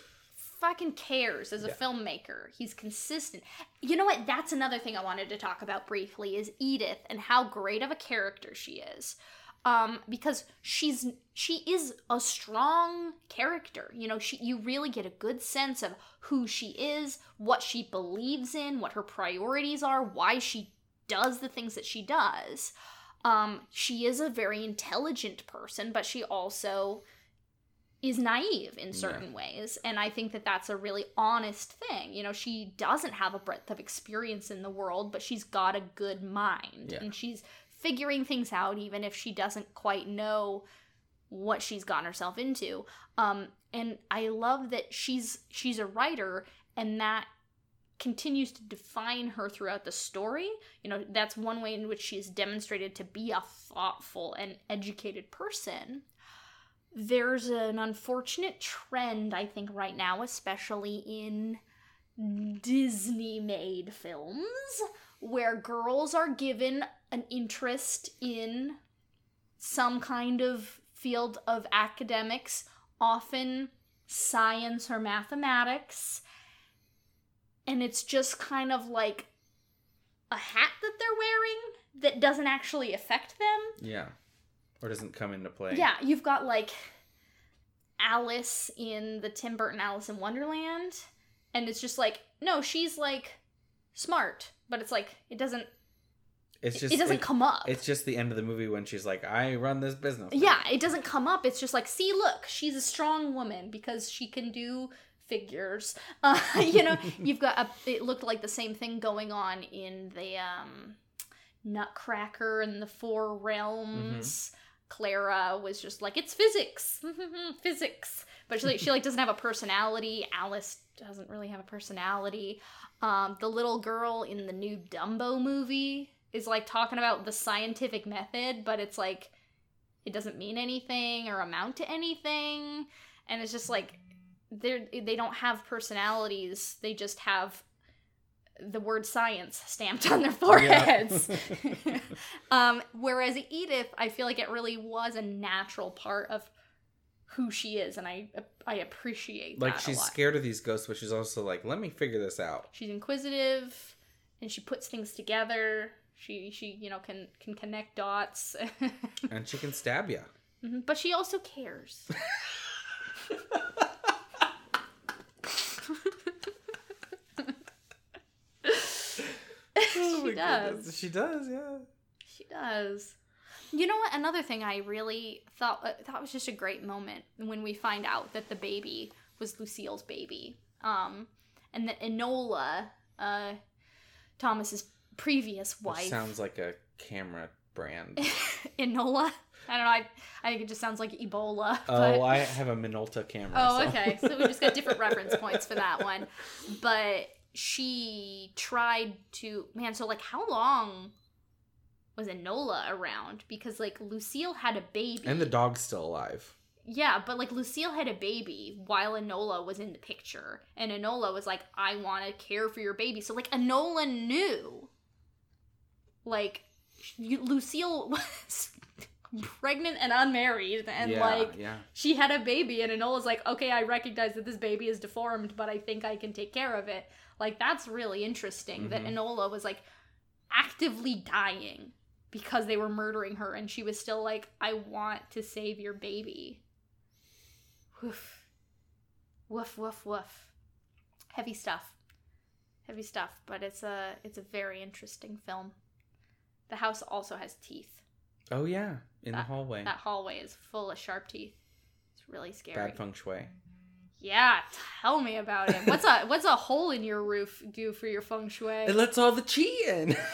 fucking cares as a Yeah. filmmaker. He's consistent. You know what? That's another thing I wanted to talk about briefly is Edith and how great of a character she is. Um, because she's she is a strong character. You know, she you really get a good sense of who she is, what she believes in, what her priorities are, why she does the things that she does. Um, she is a very intelligent person, but she also is naive in certain ways. And i think that that's a really honest thing. You know she doesn't have a breadth of experience in the world but she's got a good mind. Yeah. and she's figuring things out even if she doesn't quite know what she's gotten herself into. Um and i love that she's she's a writer and that continues to define her throughout the story. You know that's one way in which she is demonstrated to be a thoughtful and educated person. There's an unfortunate trend i think right now especially in disney made films where girls are given an interest in some kind of field of academics often science or mathematics and it's just kind of like a hat that they're wearing that doesn't actually affect them Yeah. Or doesn't come into play. yeah, you've got like Alice in the Tim Burton Alice in Wonderland, and it's just like, no, she's like smart, but it's like it doesn't It's just it doesn't it- come up. It's just the end of the movie when she's like, "I run this business." yeah, it doesn't come up. It's just like, see, look, she's a strong woman because she can do figures. Uh, you know, you've got a. It looked like the same thing going on in the um, Nutcracker and the Four Realms. Clara was just like, it's physics, physics. But she like, she like doesn't have a personality. Alice doesn't really have a personality. Um, the little girl in the new Dumbo movie is like talking about the scientific method, but it's like it doesn't mean anything or amount to anything, and it's just like they they don't have personalities. They just have the word science stamped on their foreheads. um, whereas Edith, I feel like it really was a natural part of who she is, and I I appreciate like she's scared of these ghosts, but she's also like, "Let me figure this out." She's inquisitive, and she puts things together. She she you know can can connect dots, And she can stab you. Mhm, but she also cares. she does. She does, yeah. She does. You know what? Another thing I really thought uh, thought was just a great moment when we find out that the baby was Lucille's baby, um, and that Enola, uh, Thomas's previous Which wife, sounds like a camera brand. Enola. I don't know. I, I think it just sounds like Ebola. oh, I have a Minolta camera. Oh, so- okay. So we just got different reference points for that one. But she tried to man, so like how long was Enola around? Because like Lucille had a baby. and the dog's still alive. Yeah, but like Lucille had a baby while Enola was in the picture. And Enola was like, I want to care for your baby. So like Enola knew. Like you, Lucille was pregnant and unmarried and yeah, like yeah. she had a baby and Enola's like, okay, I recognize that this baby is deformed, but I think I can take care of it. Like that's really interesting that Mhm. Enola was like actively dying because they were murdering her and she was still like, I want to save your baby. Woof. Woof woof woof. Heavy stuff. Heavy stuff, but it's a it's a very interesting film. The house also has teeth. Oh yeah, in the hallway. That hallway is full of sharp teeth. It's really scary. Bad feng shui. Yeah, tell me about it. What's a what's a hole in your roof do for your feng shui? It lets all the chi in.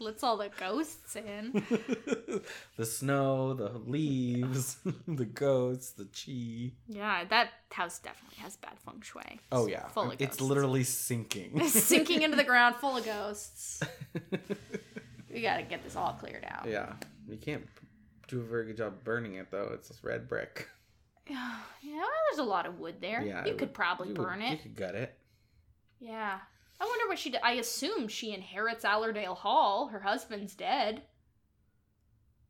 Lets all the ghosts in. the snow, the leaves, the ghosts, the chi. Yeah, that house definitely has bad feng shui. Oh yeah, full of it's literally sinking. sinking into the ground, full of ghosts. We gotta get this all cleared out. yeah, you can't do a very good job burning it though. It's just red brick. Yeah, well, there's a lot of wood there. Yeah, you could would- probably you would- burn You it. could gut it. Yeah. I wonder what she did. I assume she inherits Allerdale Hall. Her husband's dead.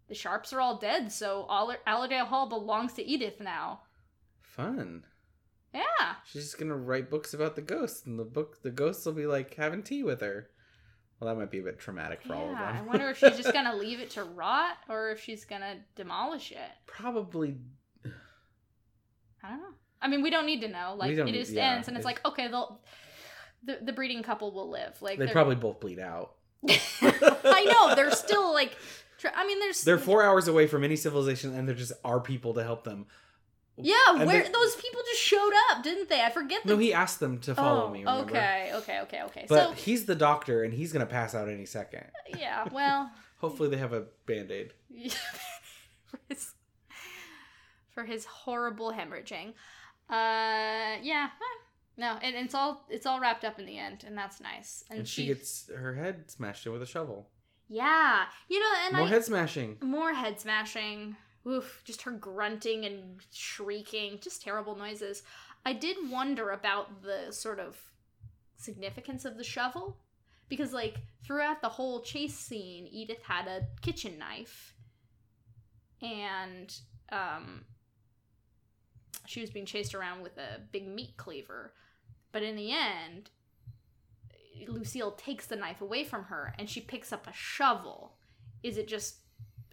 The Sharpes are all dead, so Aller- Allerdale Hall belongs to Edith now. Fun. Yeah. She's just gonna write books about the ghosts, and the book, the ghosts will be like having tea with her. Well, that might be a bit traumatic for all of yeah. them. I wonder if she's just gonna leave it to rot or if she's gonna demolish it. Probably. I don't know. I mean, we don't need to know. Like don't it just yeah, ends, and it's it- like okay, they'll the the breeding couple will live. Like They probably both bleed out. I know they're still like. Tr- I mean, there's They're four hours away from any civilization, and there just are people to help them. Yeah, And where they- those people just showed up, didn't they? I forget. The... No, he asked them to follow oh, me. Remember? okay, okay, okay, okay. But so he's the doctor, and he's gonna pass out any second. yeah, well, Hopefully, they have a band aid. for his horrible hemorrhaging. Uh, yeah, no, and it's all it's all wrapped up in the end, and that's nice. And, And she gets her head smashed in with a shovel. yeah, you know, and More I head smashing. more head smashing. Oof, just her grunting and shrieking, just terrible noises. I did wonder about the sort of significance of the shovel because like throughout the whole chase scene, Edith had a kitchen knife and um she was being chased around with a big meat cleaver. But in the end, Lucille takes the knife away from her and she picks up a shovel. Is it just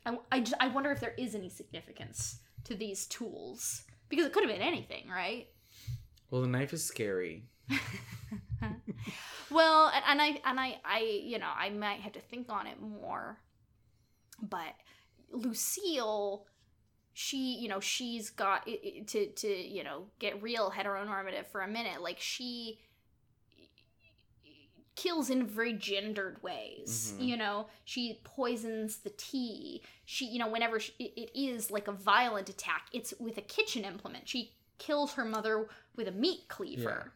I, I, just- I wonder if there is any significance to these tools because it could have been anything, right? Well, the knife is scary. well, and, and I and I I you know I might have to think on it more, but Lucille, she you know she's got to to you know get real heteronormative for a minute. Like she kills in very gendered ways. Mhm. You know, she poisons the tea. She, you know, whenever she, it, it is like a violent attack, it's with a kitchen implement. She kills her mother with a meat cleaver.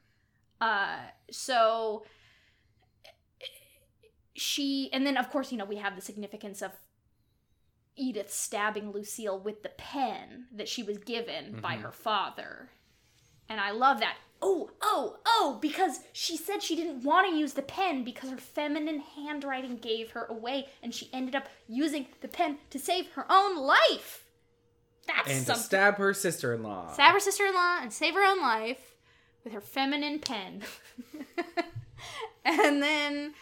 Uh, so she, and then of course, you know, we have the significance of Edith stabbing Lucille with the pen that she was given by Mhm. her father. And I love that. Oh, oh, oh, because she said she didn't want to use the pen because her feminine handwriting gave her away, and she ended up using the pen to save her own life. That's And to stab her sister-in-law. Stab her sister in law and save her own life with her feminine pen. and then,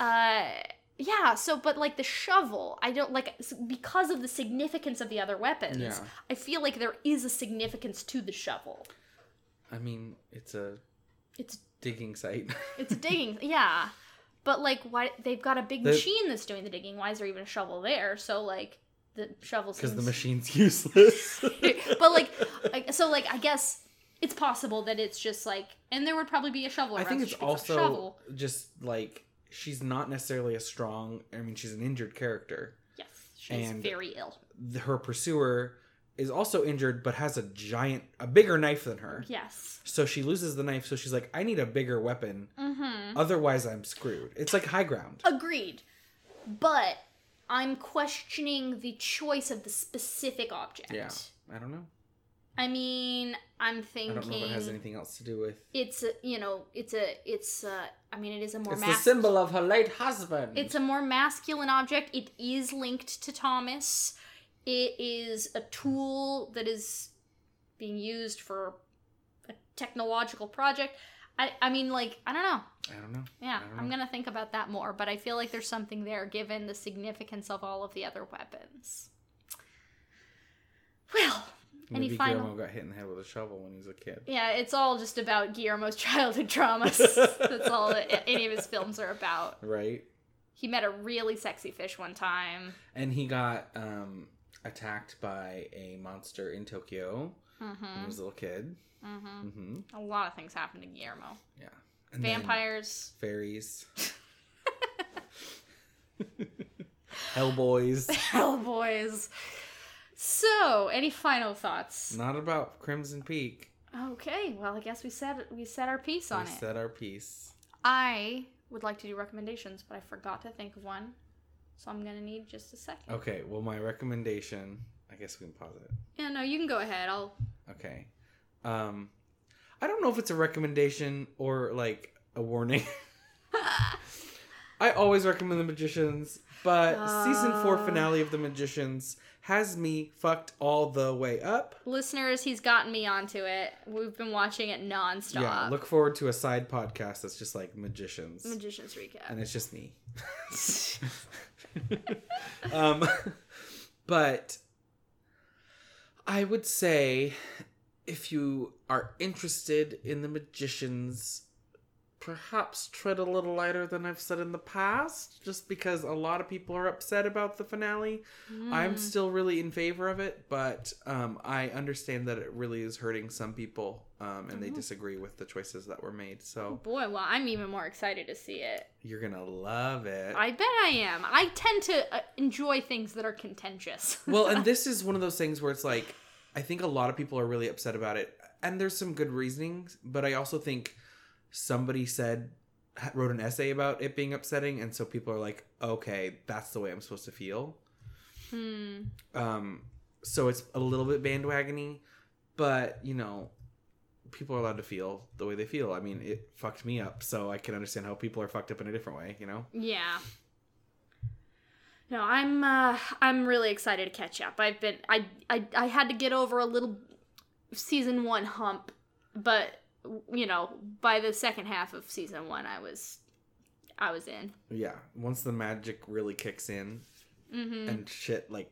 uh, yeah, so, but like the shovel, I don't like, because of the significance of the other weapons, Yeah. I feel like there is a significance to the shovel. I mean, it's a It's digging site. It's digging, yeah. But like, why they've got a big The- machine that's doing the digging? Why is there even a shovel there? So like, the shovel Because the machine's useless. but like, like, so like, I guess it's possible that it's just like, and there would probably be a shovel. I think it's also shovel. just like she's not necessarily a strong. I mean, she's an injured character. Yes, she's and- very ill. The- Her pursuer is also injured, but has a giant, a bigger knife than her. Yes. So she loses the knife. So she's like, I need a bigger weapon. Mm-hmm. Otherwise, I'm screwed. It's like high ground. Agreed. But I'm questioning the choice of the specific object. Yeah. I don't know. I mean, I'm I thinking. don't know if it has anything else to do with. it's a you know it's a it's a i mean it is a more It's the symbol of her late husband. it's a more masculine object it is linked to thomas it is a tool that is being used for a technological project i i mean like i don't know I don't know. yeah I don't i'm gonna think about that more but i feel like there's something there given the significance of all of the other weapons well any Maybe final Guillermo got hit in the head with a shovel when he was a kid. yeah, it's all just about Guillermo's childhood traumas. That's all that any of his films are about. Right. He met a really sexy fish one time. And he got um, attacked by a monster in Tokyo when he hmm was a little kid. hmm hmm A lot of things happened to Guillermo. Yeah. And Vampires. fairies. Hellboys. Hellboys. So, any final thoughts? Not about Crimson Peak. Okay, well, I guess we said we said our piece on we it. said our piece. I would like to do recommendations, but I forgot to think of one. So I'm gonna need just a second. Okay, well, my recommendation. I guess we can pause it. Yeah, no, you can go ahead. I'll. Okay. Um, I don't know if it's a recommendation or like a warning. I always recommend The Magicians, but season four Uh. finale of The Magicians has me fucked all the way up. Listeners, he's gotten me onto it. We've been watching it nonstop. Yeah, look forward to a side podcast that's just like Magicians. Magician's recap. and it's just me. um, but I would say if you are interested in the magicians, perhaps tread a little lighter than I've said in the past, just because a lot of people are upset about the finale. I'm Mm. still really in favor of it, but um, I understand that it really is hurting some people, um, and they disagree with the choices that were made. So Boy, well, I'm even more excited to see it. you're gonna love it. I bet I am. I tend to uh, enjoy things that are contentious. well, and this is one of those things where it's like, I think a lot of people are really upset about it, and there's some good reasonings, but I also think somebody said wrote an essay about it being upsetting, and so people are like, okay, that's the way I'm supposed to feel. hmm. Um, so it's a little bit bandwagony, but you know, people are allowed to feel the way they feel. I mean, it fucked me up, so I can understand how people are fucked up in a different way. You know. Yeah. No, I'm uh I'm really excited to catch up. I've been I I I had to get over a little season 1 hump, but you know, by the second half of season 1 I was I was in. Yeah. Once the magic really kicks in, Mhm. and shit like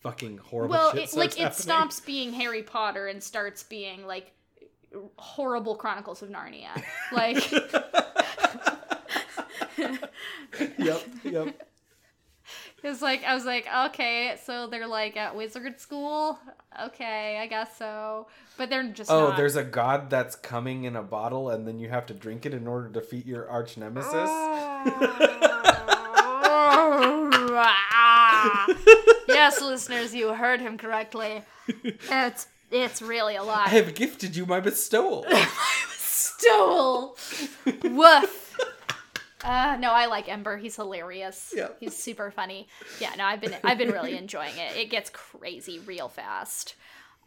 fucking horrible Well, it, like it happening. stops being Harry Potter and starts being like horrible Chronicles of Narnia. Like yep, yep. It was like I was like, okay, so they're like at wizard school. Okay, I guess so. But they're just Oh, not. there's a god that's coming in a bottle, and then you have to drink it in order to defeat your arch nemesis. Ah. yes, listeners, you heard him correctly. It's it's really a lot. I have gifted you my bestowal. Bestowal. Woof. Uh, no, I like Ember. He's hilarious. Yeah. He's super funny. Yeah, no, I've been I've been really enjoying it. It gets crazy real fast.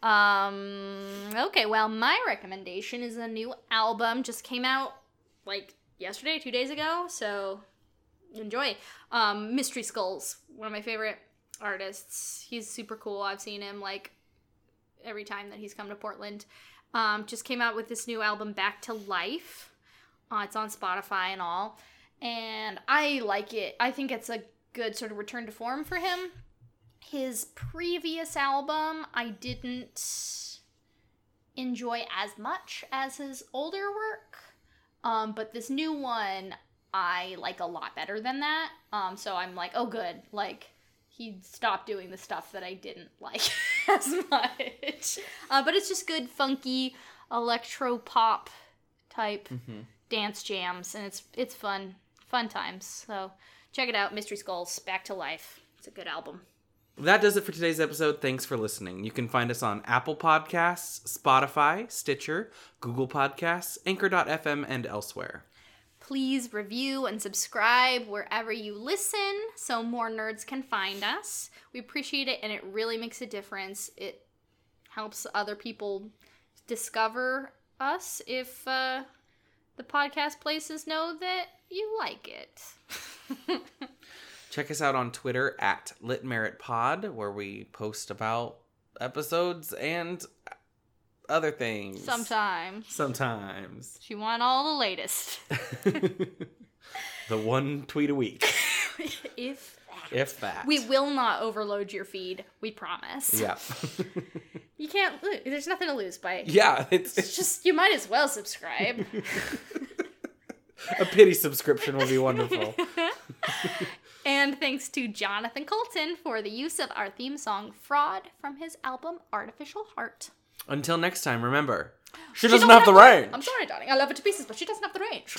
Um okay, well, my recommendation is a new album just came out like yesterday, 2 days ago, so enjoy. Um Mystery Skulls, one of my favorite artists. He's super cool. I've seen him like every time that he's come to Portland. Um, just came out with this new album, Back to Life. Uh, it's on Spotify and all. And I like it. I think it's a good sort of return to form for him. His previous album, I didn't enjoy as much as his older work. Um, but this new one, I like a lot better than that. Um, so I'm like, oh, good. Like, he stopped doing the stuff that I didn't like as much. Uh, but it's just good, funky electro pop type Mhm. dance jams, and it's it's fun, fun times. So check it out, Mystery Skulls, Back to Life. It's a good album. That does it for today's episode. Thanks for listening. You can find us on Apple Podcasts, Spotify, Stitcher, Google Podcasts, Anchor.fm, and elsewhere. Please review and subscribe wherever you listen so more nerds can find us. We appreciate it and it really makes a difference. It helps other people discover us if uh, the podcast places know that you like it. Check us out on Twitter at LitMeritPod, where we post about episodes and other things. Sometimes. Sometimes. If you want all the latest. the one tweet a week, if if that. we will not overload your feed, we promise. Yeah. You can't lose. There's nothing to lose by yeah, it's, It's just you might as well subscribe. a pity subscription would be wonderful. and thanks to Jonathan Coulton for the use of our theme song "Fraud" from his album "Artificial Heart." Until next time, remember, she She doesn't don't have the range. I'm sorry, darling. I love her to pieces, but she doesn't have the range.